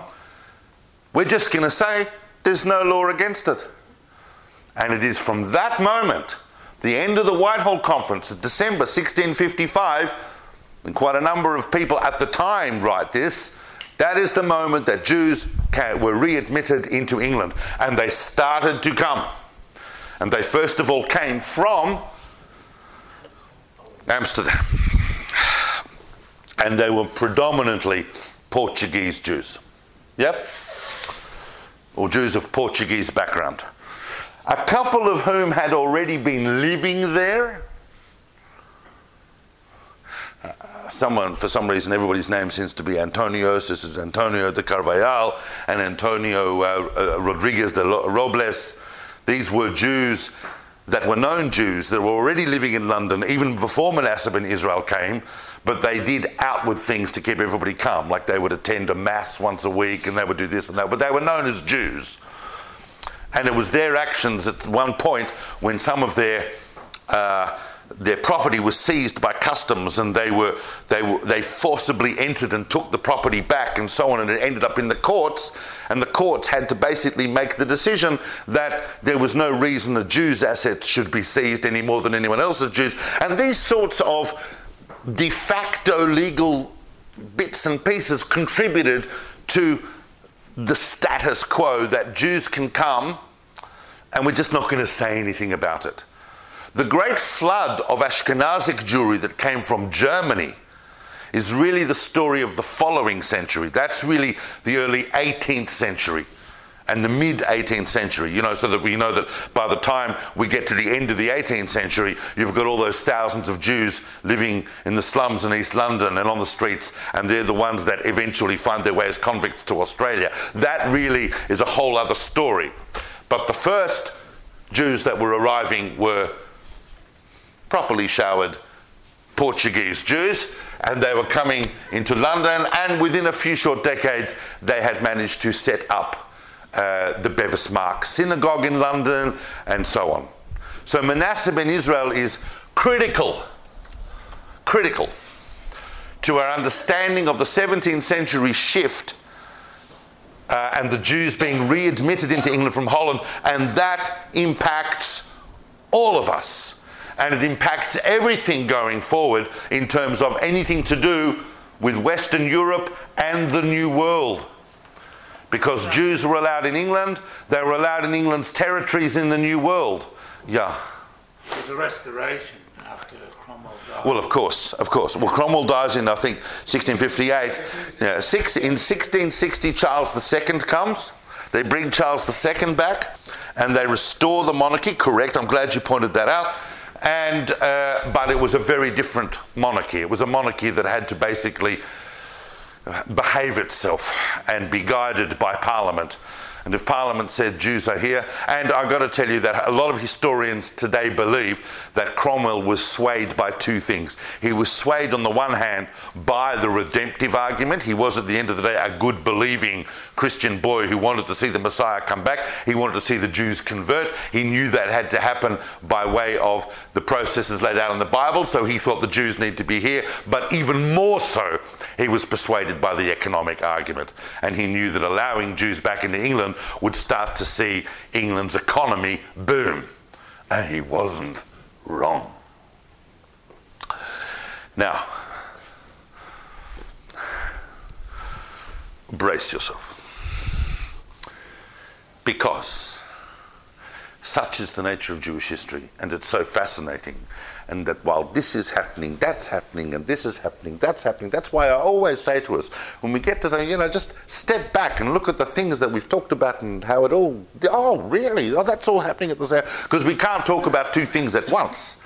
Speaker 2: We're just going to say there's no law against it. And it is from that moment, the end of the Whitehall Conference, December 1655, and quite a number of people at the time write this, that is the moment that Jews were readmitted into England and they started to come. And they first of all came from Amsterdam. And they were predominantly Portuguese Jews. Yep? Or Jews of Portuguese background. A couple of whom had already been living there someone, for some reason, everybody's name seems to be Antonio. So This is Antonio de Carvajal and Antonio uh, uh, Rodriguez de Robles. These were Jews that were known Jews that were already living in London even before Manasseh ben Israel came, but they did outward things to keep everybody calm. Like they would attend a mass once a week and they would do this and that, but they were known as Jews. And it was their actions at one point when some of their uh, their property was seized by customs and they were they were they forcibly entered and took the property back and so on and it ended up in the courts and the courts had to basically make the decision that there was no reason the Jew's assets should be seized any more than anyone else's Jews and these sorts of de facto legal bits and pieces contributed to the status quo that Jews can come and we're just not going to say anything about it the great flood of Ashkenazic Jewry that came from Germany is really the story of the following century. That's really the early 18th century and the mid 18th century, you know, so that we know that by the time we get to the end of the 18th century, you've got all those thousands of Jews living in the slums in East London and on the streets, and they're the ones that eventually find their way as convicts to Australia. That really is a whole other story. But the first Jews that were arriving were properly showered Portuguese Jews, and they were coming into London, and within a few short decades, they had managed to set up uh, the Bevis Marks synagogue in London, and so on. So Manasseh ben Israel is critical, critical to our understanding of the 17th century shift uh, and the Jews being readmitted into England from Holland, and that impacts all of us and it impacts everything going forward in terms of anything to do with Western Europe and the New World. Because Jews were allowed in England, they were allowed in England's territories in the New World. Yeah.
Speaker 3: There's a restoration after Cromwell died.
Speaker 2: Well, of course, of course. Well, Cromwell dies in, I think, 1658. Yeah, six, in 1660, Charles II comes. They bring Charles II back and they restore the monarchy. Correct. I'm glad you pointed that out. And, uh, but it was a very different monarchy. It was a monarchy that had to basically behave itself and be guided by Parliament. And if Parliament said Jews are here, and I've got to tell you that a lot of historians today believe that Cromwell was swayed by two things. He was swayed on the one hand by the redemptive argument. He was at the end of the day a good believing Christian boy who wanted to see the Messiah come back. He wanted to see the Jews convert. He knew that had to happen by way of the processes laid out in the Bible, so he thought the Jews need to be here. But even more so, he was persuaded by the economic argument. And he knew that allowing Jews back into England would start to see England's economy boom. And he wasn't wrong. Now, brace yourself. Because such is the nature of Jewish history, and it's so fascinating. And that while this is happening, that's happening, and this is happening, that's happening. That's why I always say to us, when we get to say, you know, just step back and look at the things that we've talked about and how it all, oh, really? Oh, that's all happening at the same Because we can't talk about two things at once.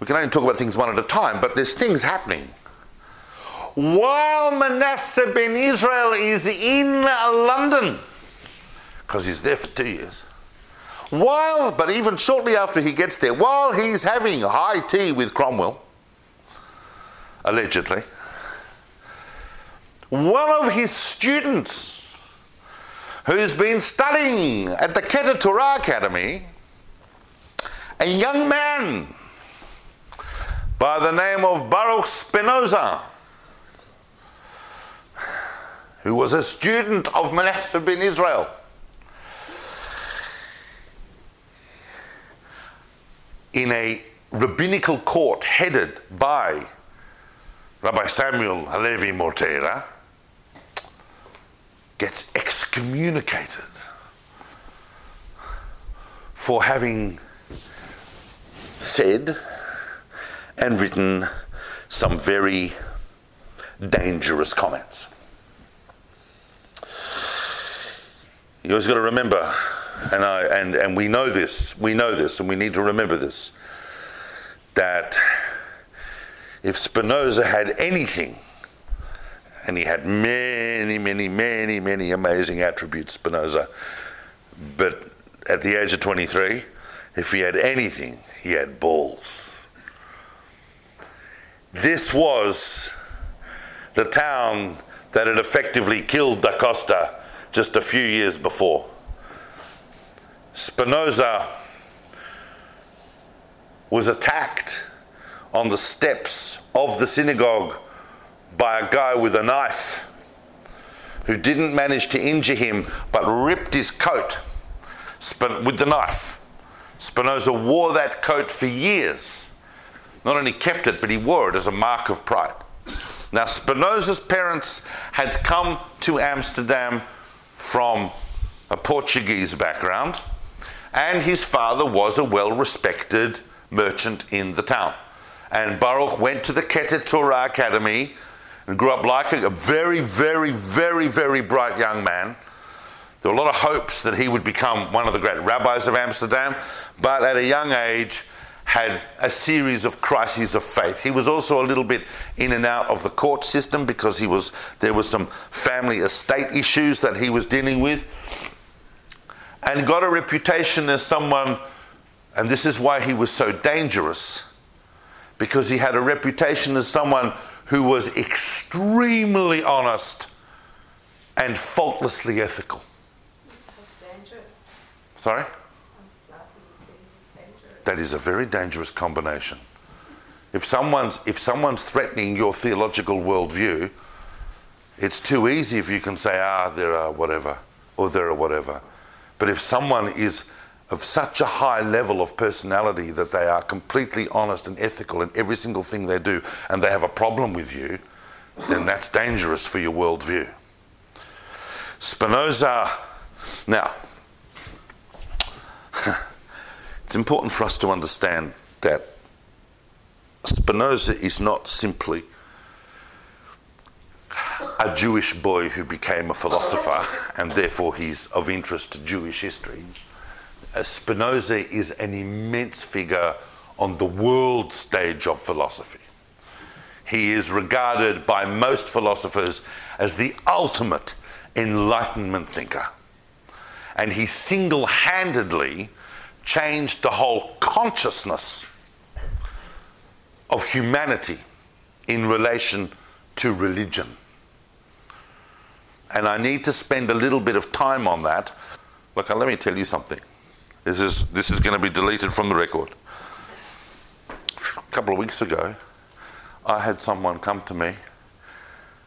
Speaker 2: We can only talk about things one at a time, but there's things happening. While Manasseh ben Israel is in London, because he's there for two years. While, but even shortly after he gets there, while he's having high tea with Cromwell, allegedly, one of his students who's been studying at the Torah Academy, a young man by the name of Baruch Spinoza, who was a student of Manasseh ben Israel, in a rabbinical court headed by Rabbi Samuel Halevi Mortera gets excommunicated for having said and written some very dangerous comments. You always got to remember and, I, and, and we know this, we know this, and we need to remember this that if Spinoza had anything, and he had many, many, many, many amazing attributes, Spinoza, but at the age of 23, if he had anything, he had balls. This was the town that had effectively killed Da Costa just a few years before. Spinoza was attacked on the steps of the synagogue by a guy with a knife who didn't manage to injure him but ripped his coat with the knife. Spinoza wore that coat for years. Not only kept it, but he wore it as a mark of pride. Now, Spinoza's parents had come to Amsterdam from a Portuguese background and his father was a well respected merchant in the town. And Baruch went to the Keter Torah Academy and grew up like a, very, very, very, very bright young man. There were a lot of hopes that he would become one of the great rabbis of Amsterdam, but at a young age, had a series of crises of faith. He was also a little bit in and out of the court system because he was there was some family estate issues that he was dealing with and got a reputation as someone, and this is why he was so dangerous, because he had a reputation as someone who was extremely honest and faultlessly ethical. Sorry? That is a very dangerous combination. If someone's, if someone's threatening your theological worldview, it's too easy if you can say, ah, there are whatever, or there are whatever. But if someone is of such a high level of personality that they are completely honest and ethical in every single thing they do, and they have a problem with you, then that's dangerous for your worldview. Spinoza. Now, it's important for us to understand that Spinoza is not simply a Jewish boy who became a philosopher and therefore he's of interest to Jewish history. Uh, Spinoza is an immense figure on the world stage of philosophy. He is regarded by most philosophers as the ultimate Enlightenment thinker. And he single handedly changed the whole consciousness of humanity in relation to religion. And I need to spend a little bit of time on that. Look, let me tell you something. This is, this is going to be deleted from the record. A couple of weeks ago, I had someone come to me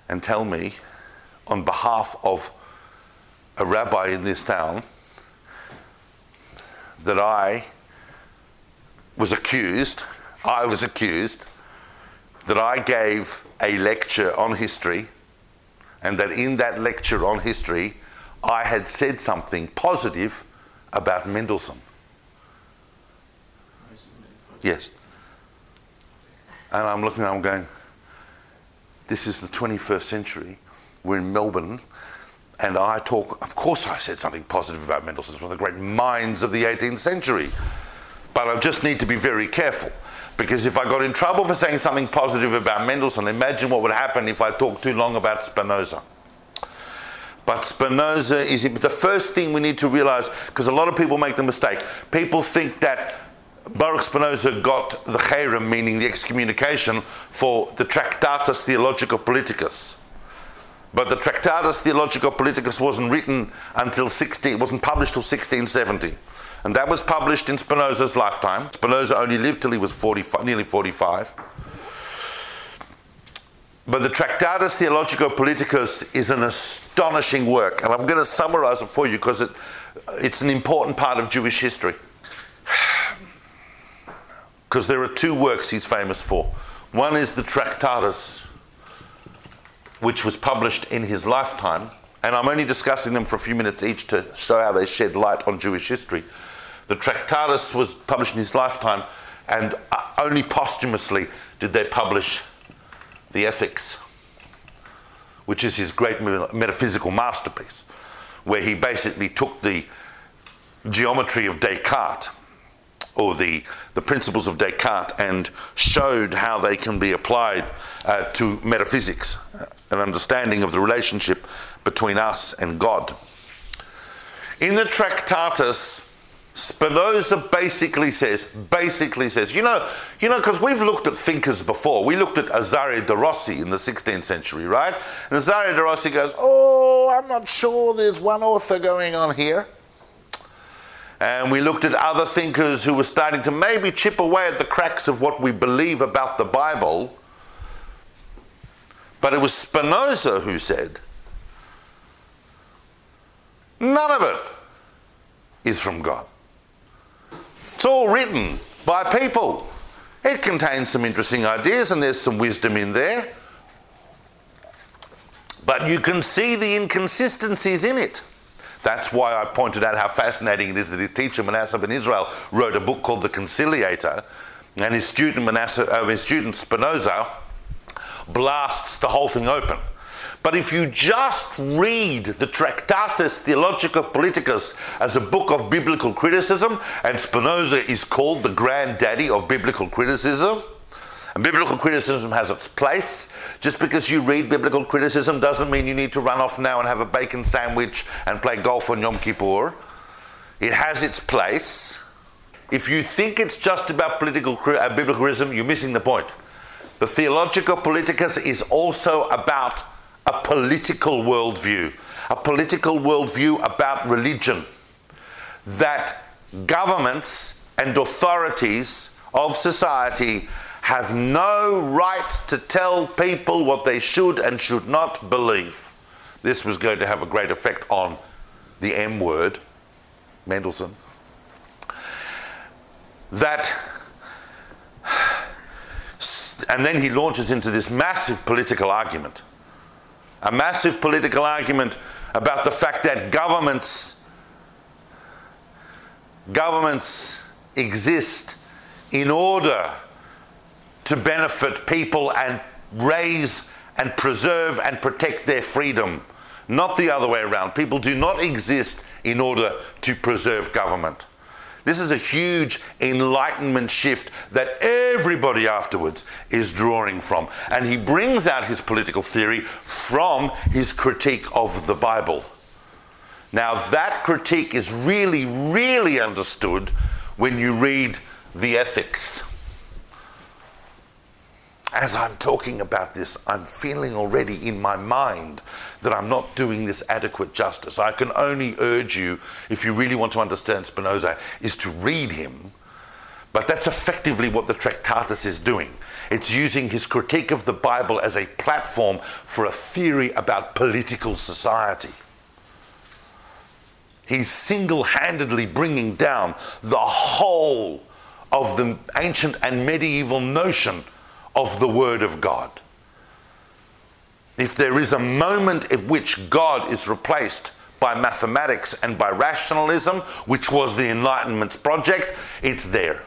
Speaker 2: and tell me, on behalf of a rabbi in this town, that I was accused, I was accused, that I gave a lecture on history, and that in that lecture on history, I had said something positive about Mendelssohn. Yes. And I'm looking, I'm going, this is the 21st century. We're in Melbourne. And I talk, of course, I said something positive about Mendelssohn, one of the great minds of the 18th century. But I just need to be very careful. Because if I got in trouble for saying something positive about Mendelssohn, imagine what would happen if I talked too long about Spinoza. But Spinoza is the first thing we need to realize, because a lot of people make the mistake. People think that Baruch Spinoza got the Cherem, meaning the excommunication, for the Tractatus Theologico Politicus. But the Tractatus Theologico Politicus wasn't written until 16, it wasn't published till 1670. And that was published in Spinoza's lifetime. Spinoza only lived till he was 45, nearly 45. But the Tractatus Theologico Politicus is an astonishing work, and I'm going to summarize it for you because it, it's an important part of Jewish history. Because there are two works he's famous for. One is the Tractatus, which was published in his lifetime, and I'm only discussing them for a few minutes each to show how they shed light on Jewish history. The Tractatus was published in his lifetime, and uh, only posthumously did they publish the Ethics, which is his great metaphysical masterpiece, where he basically took the geometry of Descartes or the, the principles of Descartes and showed how they can be applied uh, to metaphysics, an understanding of the relationship between us and God. In the Tractatus, Spinoza basically says, basically says, you know, you know, because we've looked at thinkers before. We looked at Azaria de Rossi in the 16th century, right? And Azaria de Rossi goes, oh, I'm not sure there's one author going on here. And we looked at other thinkers who were starting to maybe chip away at the cracks of what we believe about the Bible. But it was Spinoza who said, none of it is from God. It's all written by people. It contains some interesting ideas and there's some wisdom in there. But you can see the inconsistencies in it. That's why I pointed out how fascinating it is that his teacher Manasseh ben Israel wrote a book called The Conciliator, and his student Manasseh, uh, his student Spinoza blasts the whole thing open. But if you just read the Tractatus Theologico Politicus as a book of biblical criticism, and Spinoza is called the granddaddy of biblical criticism, and biblical criticism has its place. Just because you read biblical criticism doesn't mean you need to run off now and have a bacon sandwich and play golf on Yom Kippur. It has its place. If you think it's just about political uh, biblical criticism, you're missing the point. The Theologico Politicus is also about a political worldview, a political worldview about religion, that governments and authorities of society have no right to tell people what they should and should not believe. This was going to have a great effect on the M word, Mendelssohn. That, and then he launches into this massive political argument a massive political argument about the fact that governments governments exist in order to benefit people and raise and preserve and protect their freedom, not the other way around. People do not exist in order to preserve government. This is a huge enlightenment shift that everybody afterwards is drawing from. And he brings out his political theory from his critique of the Bible. Now, that critique is really, really understood when you read the ethics. As I'm talking about this, I'm feeling already in my mind that I'm not doing this adequate justice. I can only urge you, if you really want to understand Spinoza, is to read him. But that's effectively what the Tractatus is doing. It's using his critique of the Bible as a platform for a theory about political society. He's single handedly bringing down the whole of the ancient and medieval notion of the Word of God. If there is a moment at which God is replaced by mathematics and by rationalism, which was the Enlightenment's project, it's there.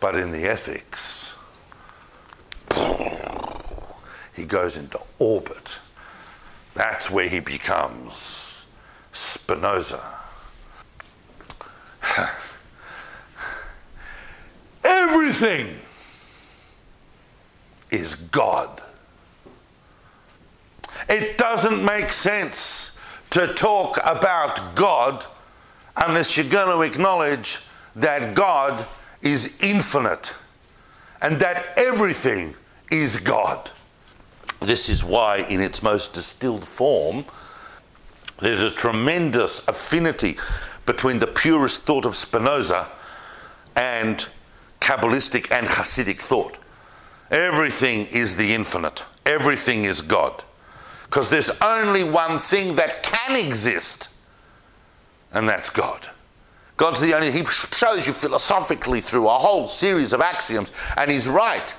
Speaker 2: But in the ethics, he goes into orbit. That's where he becomes Spinoza. Everything is God. It doesn't make sense to talk about God unless you're going to acknowledge that God is infinite and that everything is God. This is why, in its most distilled form, there's a tremendous affinity between the purest thought of Spinoza and Kabbalistic and Hasidic thought. Everything is the infinite, everything is God. Because there's only one thing that can exist, and that's God. God's the only, He shows you philosophically through a whole series of axioms, and He's right.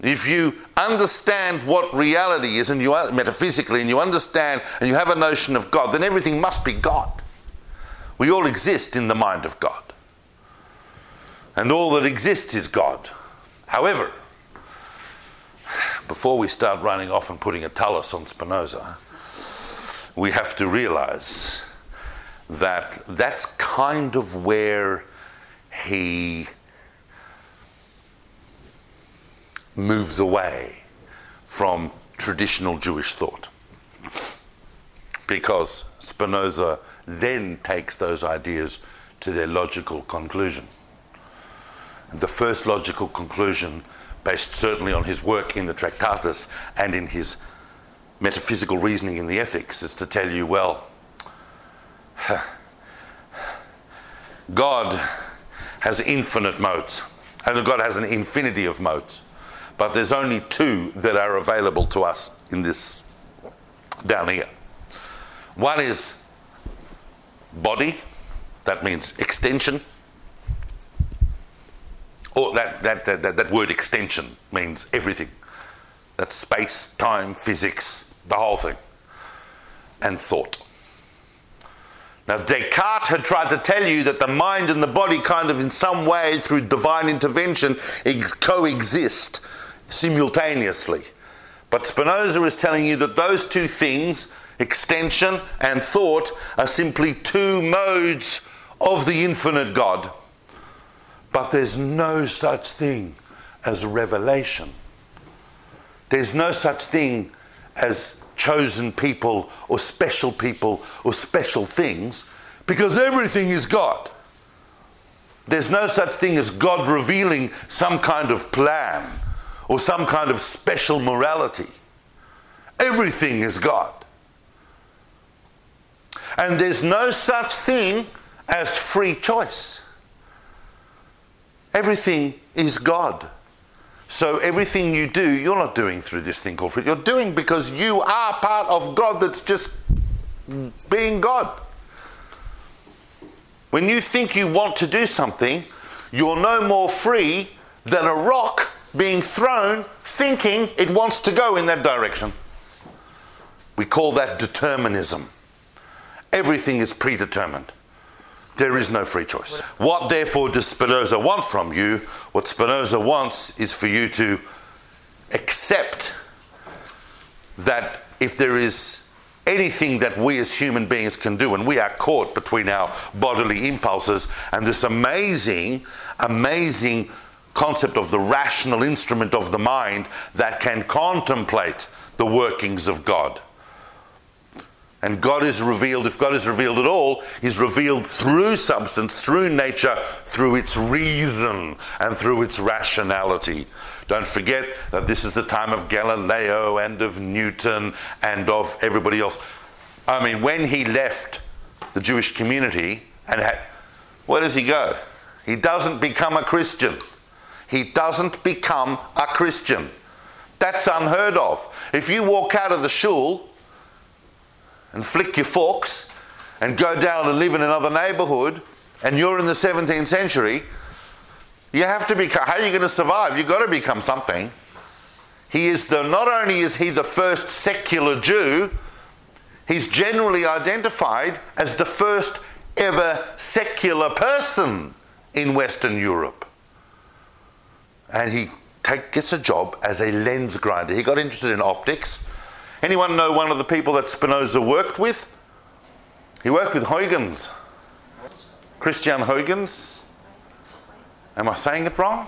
Speaker 2: If you understand what reality is, and you metaphysically, and you understand, and you have a notion of God, then everything must be God. We all exist in the mind of God. And all that exists is God. However, before we start running off and putting a tallis on Spinoza, we have to realize that that's kind of where he moves away from traditional Jewish thought. Because Spinoza then takes those ideas to their logical conclusion. The first logical conclusion, based certainly on his work in the Tractatus and in his metaphysical reasoning in the Ethics, is to tell you, well, God has infinite modes, and God has an infinity of modes, but there's only two that are available to us in this down here. One is body, that means extension Oh, that, that, that, that, word extension means everything. That's space, time, physics, the whole thing. And thought. Now, Descartes had tried to tell you that the mind and the body, kind of in some way, through divine intervention, ex- coexist simultaneously. But Spinoza is telling you that those two things, extension and thought, are simply two modes of the infinite God. But there's no such thing as revelation. There's no such thing as chosen people or special people or special things because everything is God. There's no such thing as God revealing some kind of plan or some kind of special morality. Everything is God. And there's no such thing as free choice. Everything is God. So everything you do, you're not doing through this thing called free. You're doing because you are part of God that's just being God. When you think you want to do something, you're no more free than a rock being thrown thinking it wants to go in that direction. We call that determinism. Everything is predetermined. There is no free choice. What therefore does Spinoza want from you? What Spinoza wants is for you to accept that if there is anything that we as human beings can do, and we are caught between our bodily impulses and this amazing, amazing concept of the rational instrument of the mind that can contemplate the workings of God. And God is revealed, if God is revealed at all, He's revealed through substance, through nature, through its reason, and through its rationality. Don't forget that this is the time of Galileo and of Newton and of everybody else. I mean, when he left the Jewish community and had, where does he go? He doesn't become a Christian. He doesn't become a Christian. That's unheard of. If you walk out of the shul and flick your forks and go down and live in another neighborhood and you're in the 17th century, you have to become, how are you going to survive? You've got to become something. He is the, not only is he the first secular Jew, he's generally identified as the first ever secular person in Western Europe. And he take, gets a job as a lens grinder. He got interested in optics. Anyone know one of the people that Spinoza worked with? He worked with Huygens. Christian Huygens. Am I saying it wrong?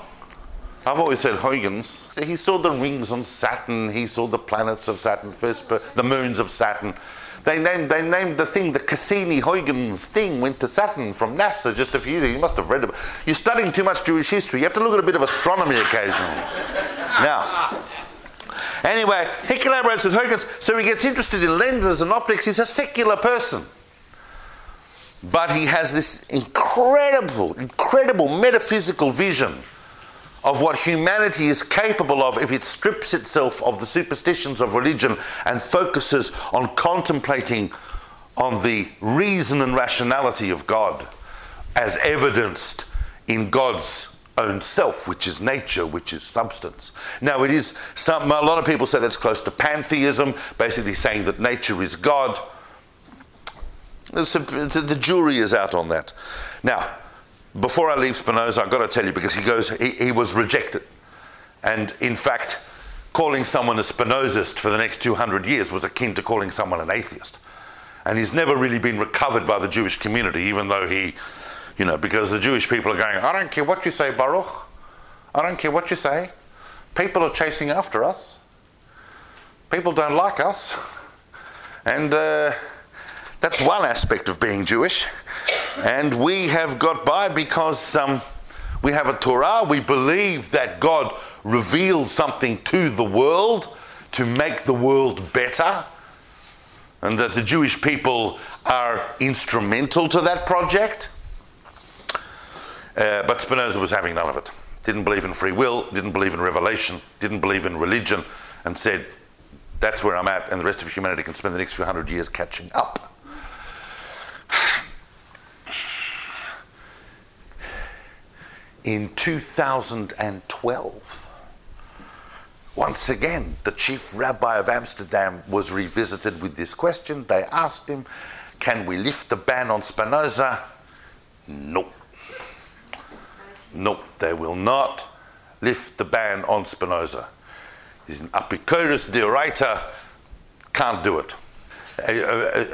Speaker 2: I've always said Huygens. He saw the rings on Saturn. He saw the planets of Saturn, first, the moons of Saturn. They named, they named the thing the Cassini-Huygens thing went to Saturn from NASA just a few years. You must have read about it. You're studying too much Jewish history. You have to look at a bit of astronomy occasionally. now, anyway, he collaborates with Huygens, so he gets interested in lenses and optics. He's a secular person. But he has this incredible, incredible metaphysical vision of what humanity is capable of if it strips itself of the superstitions of religion and focuses on contemplating on the reason and rationality of God as evidenced in God's own self, which is nature, which is substance. Now, it is some, a lot of people say that's close to pantheism, basically saying that nature is God. The jury is out on that. Now, before I leave Spinoza, I've got to tell you because he goes, he, he was rejected. And in fact, calling someone a Spinozist for the next 200 years was akin to calling someone an atheist. And he's never really been recovered by the Jewish community, even though he, you know, because the Jewish people are going, I don't care what you say, Baruch. I don't care what you say. People are chasing after us. People don't like us. And uh, that's one aspect of being Jewish. And we have got by because um, we have a Torah. We believe that God revealed something to the world to make the world better. And that the Jewish people are instrumental to that project. Uh, but Spinoza was having none of it. Didn't believe in free will, didn't believe in revelation, didn't believe in religion, and said, That's where I'm at, and the rest of humanity can spend the next few hundred years catching up. in 2012. Once again, the chief rabbi of Amsterdam was revisited with this question. They asked him, Can we lift the ban on Spinoza? Nope. Nope, they will not lift the ban on Spinoza. He's an Epicurus deorator, can't do it. Uh, uh,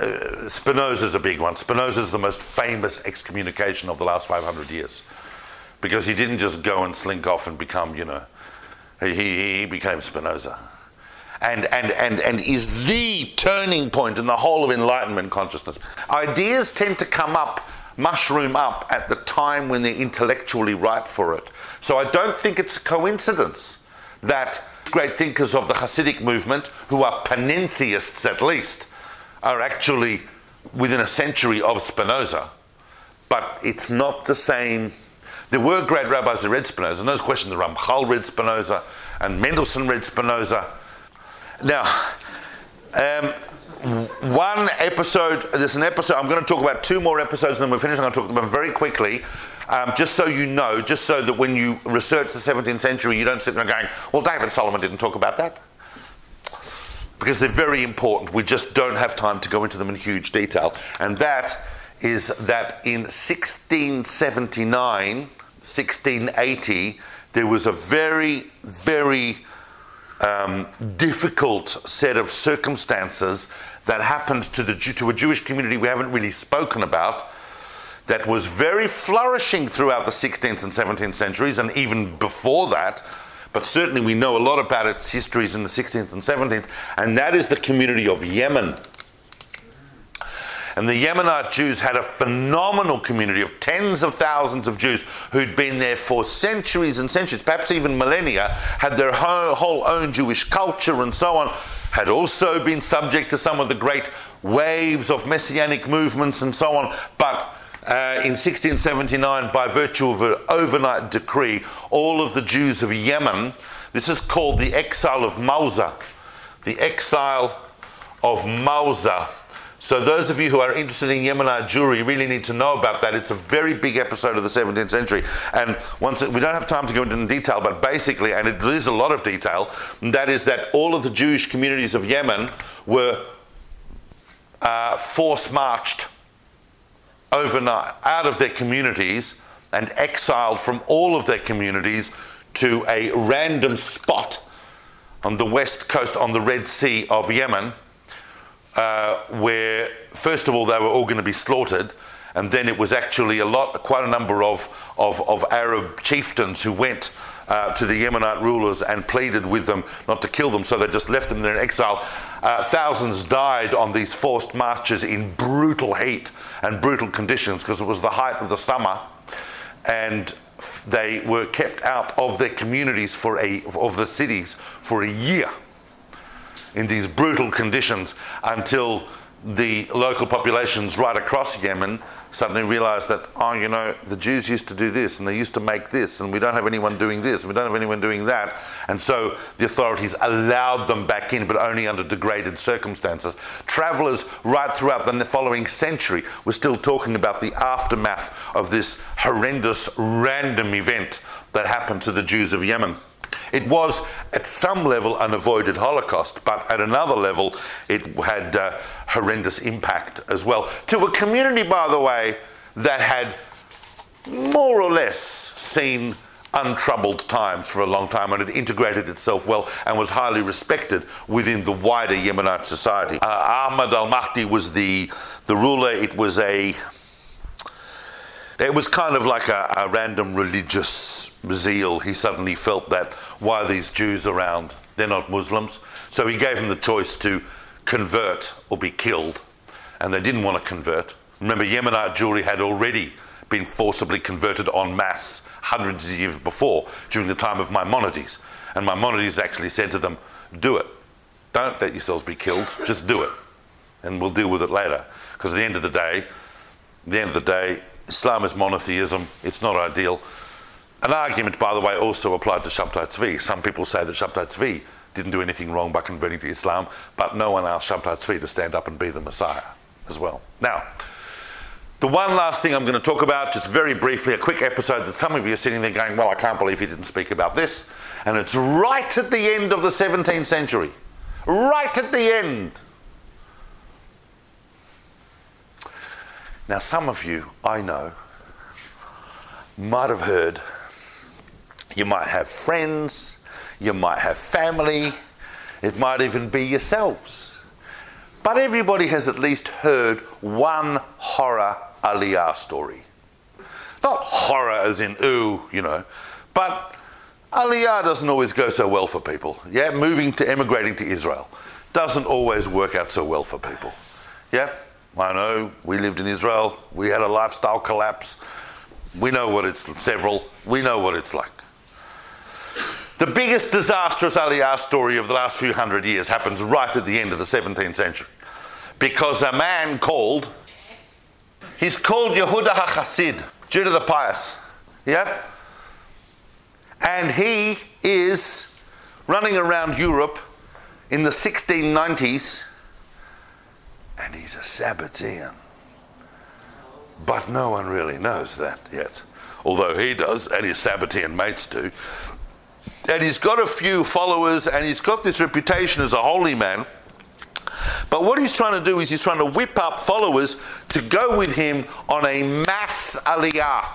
Speaker 2: uh, Spinoza a big one. Spinoza's the most famous excommunication of the last 500 years because he didn't just go and slink off and become, you know, he, he became Spinoza. And, and, and, and is the turning point in the whole of Enlightenment consciousness. Ideas tend to come up, mushroom up at the time when they're intellectually ripe for it. So I don't think it's a coincidence that great thinkers of the Hasidic movement, who are panentheists at least, are actually within a century of Spinoza. But it's not the same there were great rabbis who read Spinoza, no question the Ramchal read Spinoza, and Mendelssohn read Spinoza. Now, um, one episode, there's an episode, I'm going to talk about two more episodes and then we're finished. I'm going to talk about them very quickly. Um, just so you know, just so that when you research the 17th century, you don't sit there going, well, David Solomon didn't talk about that. because they're very important. We just don't have time to go into them in huge detail. And that is that in 1679, 1680, there was a very, very um, difficult set of circumstances that happened to, the, to a Jewish community we haven't really spoken about that was very flourishing throughout the 16th and 17th centuries and even before that. But certainly we know a lot about its histories in the 16th and 17th, and that is the community of Yemen. And the Yemenite Jews had a phenomenal community of tens of thousands of Jews who'd been there for centuries and centuries, perhaps even millennia, had their whole, whole own Jewish culture and so on, had also been subject to some of the great waves of messianic movements and so on. But uh, in 1679, by virtue of an overnight decree, all of the Jews of Yemen, this is called the exile of Mausa, the exile of Mausa so those of you who are interested in Yemenite Jewry really need to know about that. It's a very big episode of the 17th century. And once we don't have time to go into detail, but basically, and it is a lot of detail, that is that all of the Jewish communities of Yemen were uh, force marched overnight out of their communities and exiled from all of their communities to a random spot on the west coast on the Red Sea of Yemen uh, where, first of all, they were all going to be slaughtered. And then it was actually a lot, quite a number of, of, of Arab chieftains who went uh, to the Yemenite rulers and pleaded with them not to kill them, so they just left them there in exile. Uh, thousands died on these forced marches in brutal heat and brutal conditions because it was the height of the summer, and they were kept out of their communities for a of the cities for a year in these brutal conditions until the local populations right across Yemen suddenly realized that, oh, you know, the Jews used to do this and they used to make this, and we don't have anyone doing this, and we don't have anyone doing that. And so the authorities allowed them back in, but only under degraded circumstances. Travelers right throughout the following century were still talking about the aftermath of this horrendous random event that happened to the Jews of Yemen. It was, at some level, an avoided Holocaust, but at another level, it had uh, horrendous impact as well. To a community, by the way, that had more or less seen untroubled times for a long time and had integrated itself well and was highly respected within the wider Yemenite society. Uh, Ahmad al Mahdi was the, the ruler, it was a it was kind of like a, a, random religious zeal. He suddenly felt that why are these Jews around? They're not Muslims. So he gave them the choice to convert or be killed. And they didn't want to convert. Remember, Yemenite Jewry had already been forcibly converted en masse hundreds of years before during the time of Maimonides. And Maimonides actually said to them, Do it. Don't let yourselves be killed. Just do it. And we'll deal with it later. Because at the end of the day, the end of the day, Islam is monotheism, it's not ideal. An argument, by the way, also applied to Shabtai Tzvi. Some people say that Shabtai Tzvi didn't do anything wrong by converting to Islam, but no one asked Shabtai Tzvi to stand up and be the Messiah as well. Now, the one last thing I'm going to talk about, just very briefly, a quick episode that some of you are sitting there going, Well, I can't believe he didn't speak about this. And it's right at the end of the 17th century. Right at the end. Now, some of you, I know, might have heard, you might have friends, you might have family, it might even be yourselves. But everybody has at least heard one horror aliyah story. Not horror as in ooh, you know, but aliyah doesn't always go so well for people. Yeah, moving to emigrating to Israel doesn't always work out so well for people. Yeah, I know we lived in Israel, we had a lifestyle collapse. We know what it's several, we know what it's like. The biggest disastrous Aliyah story of the last few hundred years happens right at the end of the 17th century. Because a man called, he's called Yehuda HaChassid, Judah the Pious. Yeah? And he is running around Europe in the 1690s and he's a Sabbatean. But no one really knows that yet, although he does, and his Sabbatean mates do. And he's got a few followers, and he's got this reputation as a holy man. But what he's trying to do is he's trying to whip up followers to go with him on a mass aliyah,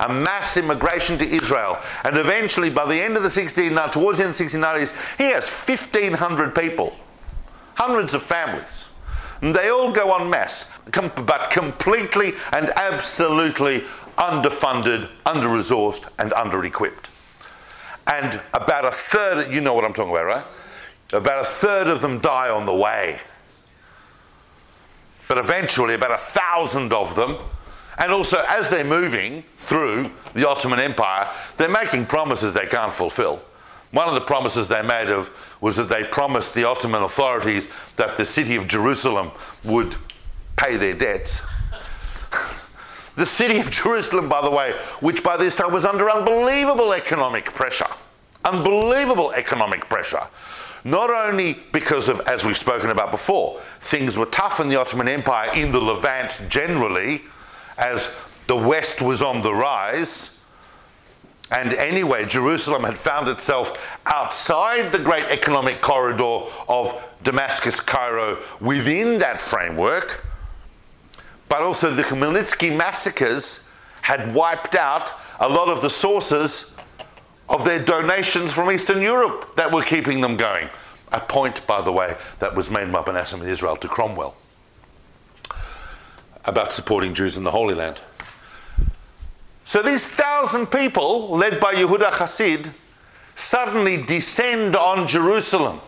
Speaker 2: a mass immigration to Israel. And eventually, by the end of the 16, towards the end of the 1690s, he has 1,500 people, hundreds of families. They all go on mass, but completely and absolutely underfunded, under resourced, and under equipped. And about a third, you know what I'm talking about, right? About a third of them die on the way. But eventually, about a thousand of them, and also as they're moving through the Ottoman Empire, they're making promises they can't fulfill. One of the promises they made of was that they promised the Ottoman authorities that the city of Jerusalem would pay their debts. the city of Jerusalem, by the way, which by this time was under unbelievable economic pressure. Unbelievable economic pressure. Not only because of, as we've spoken about before, things were tough in the Ottoman Empire, in the Levant generally, as the West was on the rise. And anyway, Jerusalem had found itself outside the great economic corridor of Damascus, Cairo, within that framework. But also, the Khmelnytsky massacres had wiped out a lot of the sources of their donations from Eastern Europe that were keeping them going. A point, by the way, that was made by Manasseh Israel to Cromwell about supporting Jews in the Holy Land. So these thousand people, led by Yehuda Hasid, suddenly descend on Jerusalem.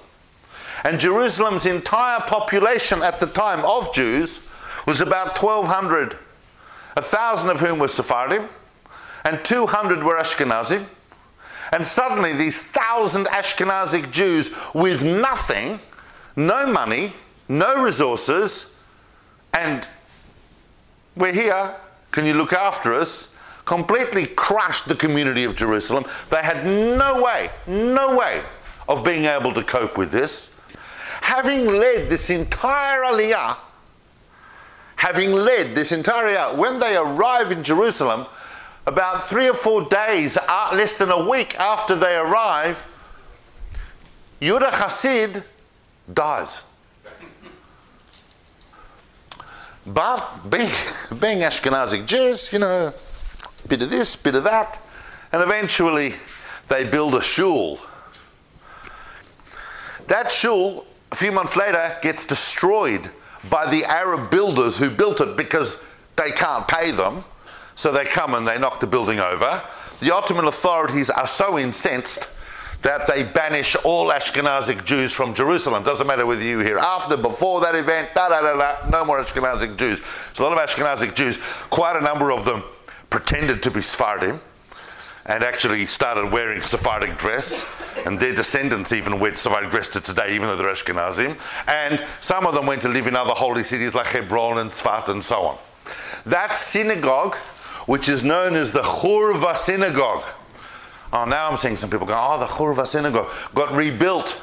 Speaker 2: And Jerusalem's entire population at the time of Jews was about 1,200, a thousand of whom were Sephardim, and 200 were Ashkenazim. And suddenly, these thousand Ashkenazic Jews with nothing, no money, no resources, and we're here, can you look after us? Completely crushed the community of Jerusalem. They had no way, no way of being able to cope with this. Having led this entire aliyah, having led this entire aliyah, when they arrive in Jerusalem, about three or four days, less than a week after they arrive, Yehuda Hasid dies. But being, being Ashkenazic Jews, you know, bit of this, bit of that, and eventually they build a shul. That shul, a few months later, gets destroyed by the Arab builders who built it because they can't pay them. So they come and they knock the building over. The Ottoman authorities are so incensed that they banish all Ashkenazic Jews from Jerusalem. Doesn't matter whether you here after, before that event, da da da da, no more Ashkenazic Jews. So a lot of Ashkenazic Jews, quite a number of them pretended to be Sephardim and actually started wearing Sephardic dress, and their descendants even wear Sephardic dress to today, even though they're Ashkenazim. And some of them went to live in other holy cities like Hebron and Tzfat and so on. That synagogue which is known as the Churva synagogue. Oh, now I'm seeing some people go, oh, the Churva synagogue got rebuilt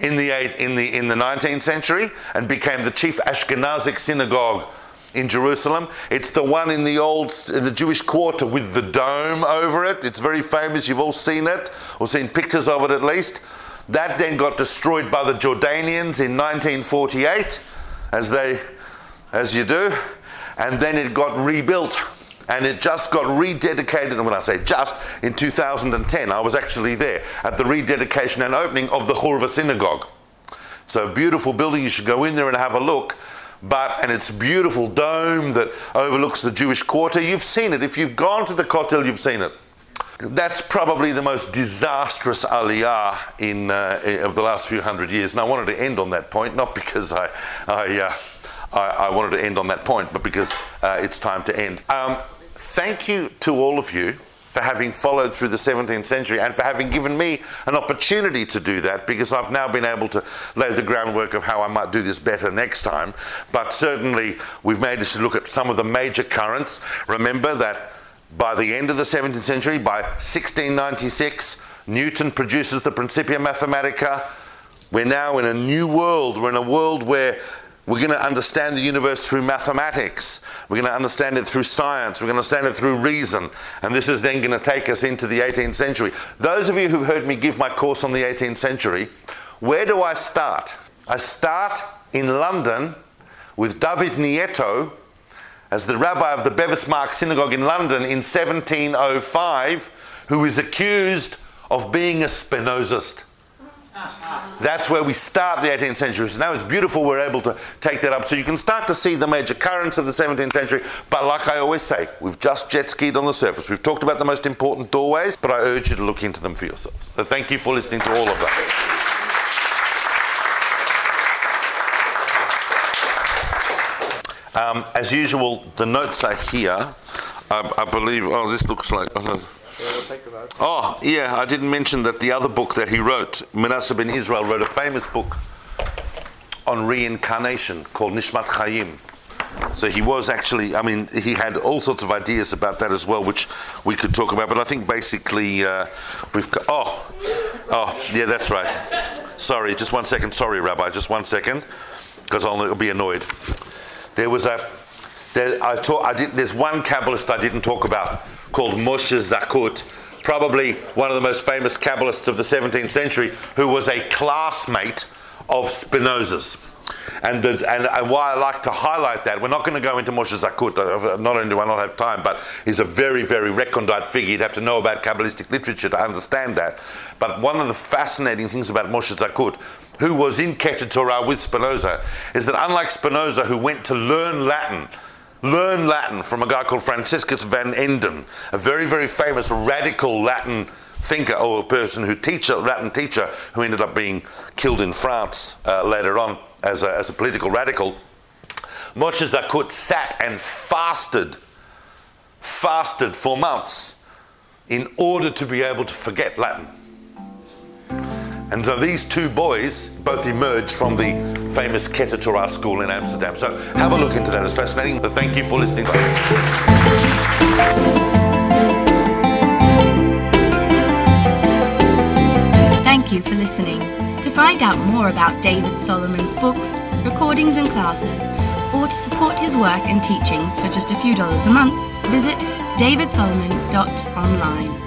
Speaker 2: in the, in, the, in the 19th century and became the chief Ashkenazic synagogue in Jerusalem. It's the one in the old in the Jewish quarter with the dome over it. It's very famous. You've all seen it or seen pictures of it at least. That then got destroyed by the Jordanians in 1948, as they, as you do, and then it got rebuilt and it just got rededicated. And when I say just, in 2010, I was actually there at the rededication and opening of the Churva Synagogue. So, beautiful building, you should go in there and have a look. But, and it's beautiful dome that overlooks the Jewish quarter. You've seen it. If you've gone to the Kotel, you've seen it. That's probably the most disastrous aliyah in, uh, of the last few hundred years. And I wanted to end on that point, not because I, I, uh, I, I wanted to end on that point, but because uh, it's time to end. Um, thank you to all of you for having followed through the 17th century and for having given me an opportunity to do that because I've now been able to lay the groundwork of how I might do this better next time. But certainly, we've managed to look at some of the major currents. Remember that by the end of the 17th century, by 1696, Newton produces the Principia Mathematica. We're now in a new world. We're in a world where we're going to understand the universe through mathematics. We're going to understand it through science. We're going to understand it through reason. And this is then going to take us into the 18th century. Those of you who've heard me give my course on the 18th century, where do I start? I start in London with David Nieto as the rabbi of the Bevis Marks Synagogue in London in 1705, who is accused of being a Spinozist. That's where we start the 18th century. So now it's beautiful we're able to take that up. So you can start to see the major currents of the 17th century. But like I always say, we've just jet skied on the surface. We've talked about the most important doorways, but I urge you to look into them for yourselves. So thank you for listening to all of that. Um, as usual, the notes are here. I, I believe, oh, this looks like. Oh, no. Oh, yeah, I didn't mention that the other book that he wrote, Manasseh ben Israel, wrote a famous book on reincarnation called Nishmat Chaim. So he was actually, I mean, he had all sorts of ideas about that as well, which we could talk about. But I think basically uh, we've got, oh, oh, yeah, that's right. Sorry, just one second. Sorry, Rabbi, just one second, because I'll be annoyed. There was a, there, I talk, I did, there's one Kabbalist I didn't talk about called Moshe Zakut, probably one of the most famous Kabbalists of the 17th century, who was a classmate of Spinoza's. And, and, and, why I like to highlight that, we're not going to go into Moshe Zakut, uh, not only do I not have time, but he's a very, very recondite figure. You'd have to know about Kabbalistic literature to understand that. But one of the fascinating things about Moshe Zakut who was in Keter Torah with Spinoza, is that unlike Spinoza, who went to learn Latin, learn Latin from a guy called Franciscus van Enden, a very, very famous radical Latin thinker or a person who teacher, Latin teacher, who ended up being killed in France uh, later on as a, as a political radical. Moshe Zakut sat and fasted, fasted for months in order to be able to forget Latin. And so these two boys both emerged from the famous Keter school in Amsterdam. So have a look into that. It's fascinating. But thank you for listening.
Speaker 1: Thank you for listening. To find out more about David Solomon's books, recordings, and classes, or to support his work and teachings for just a few dollars a month, visit davidsolomon.online.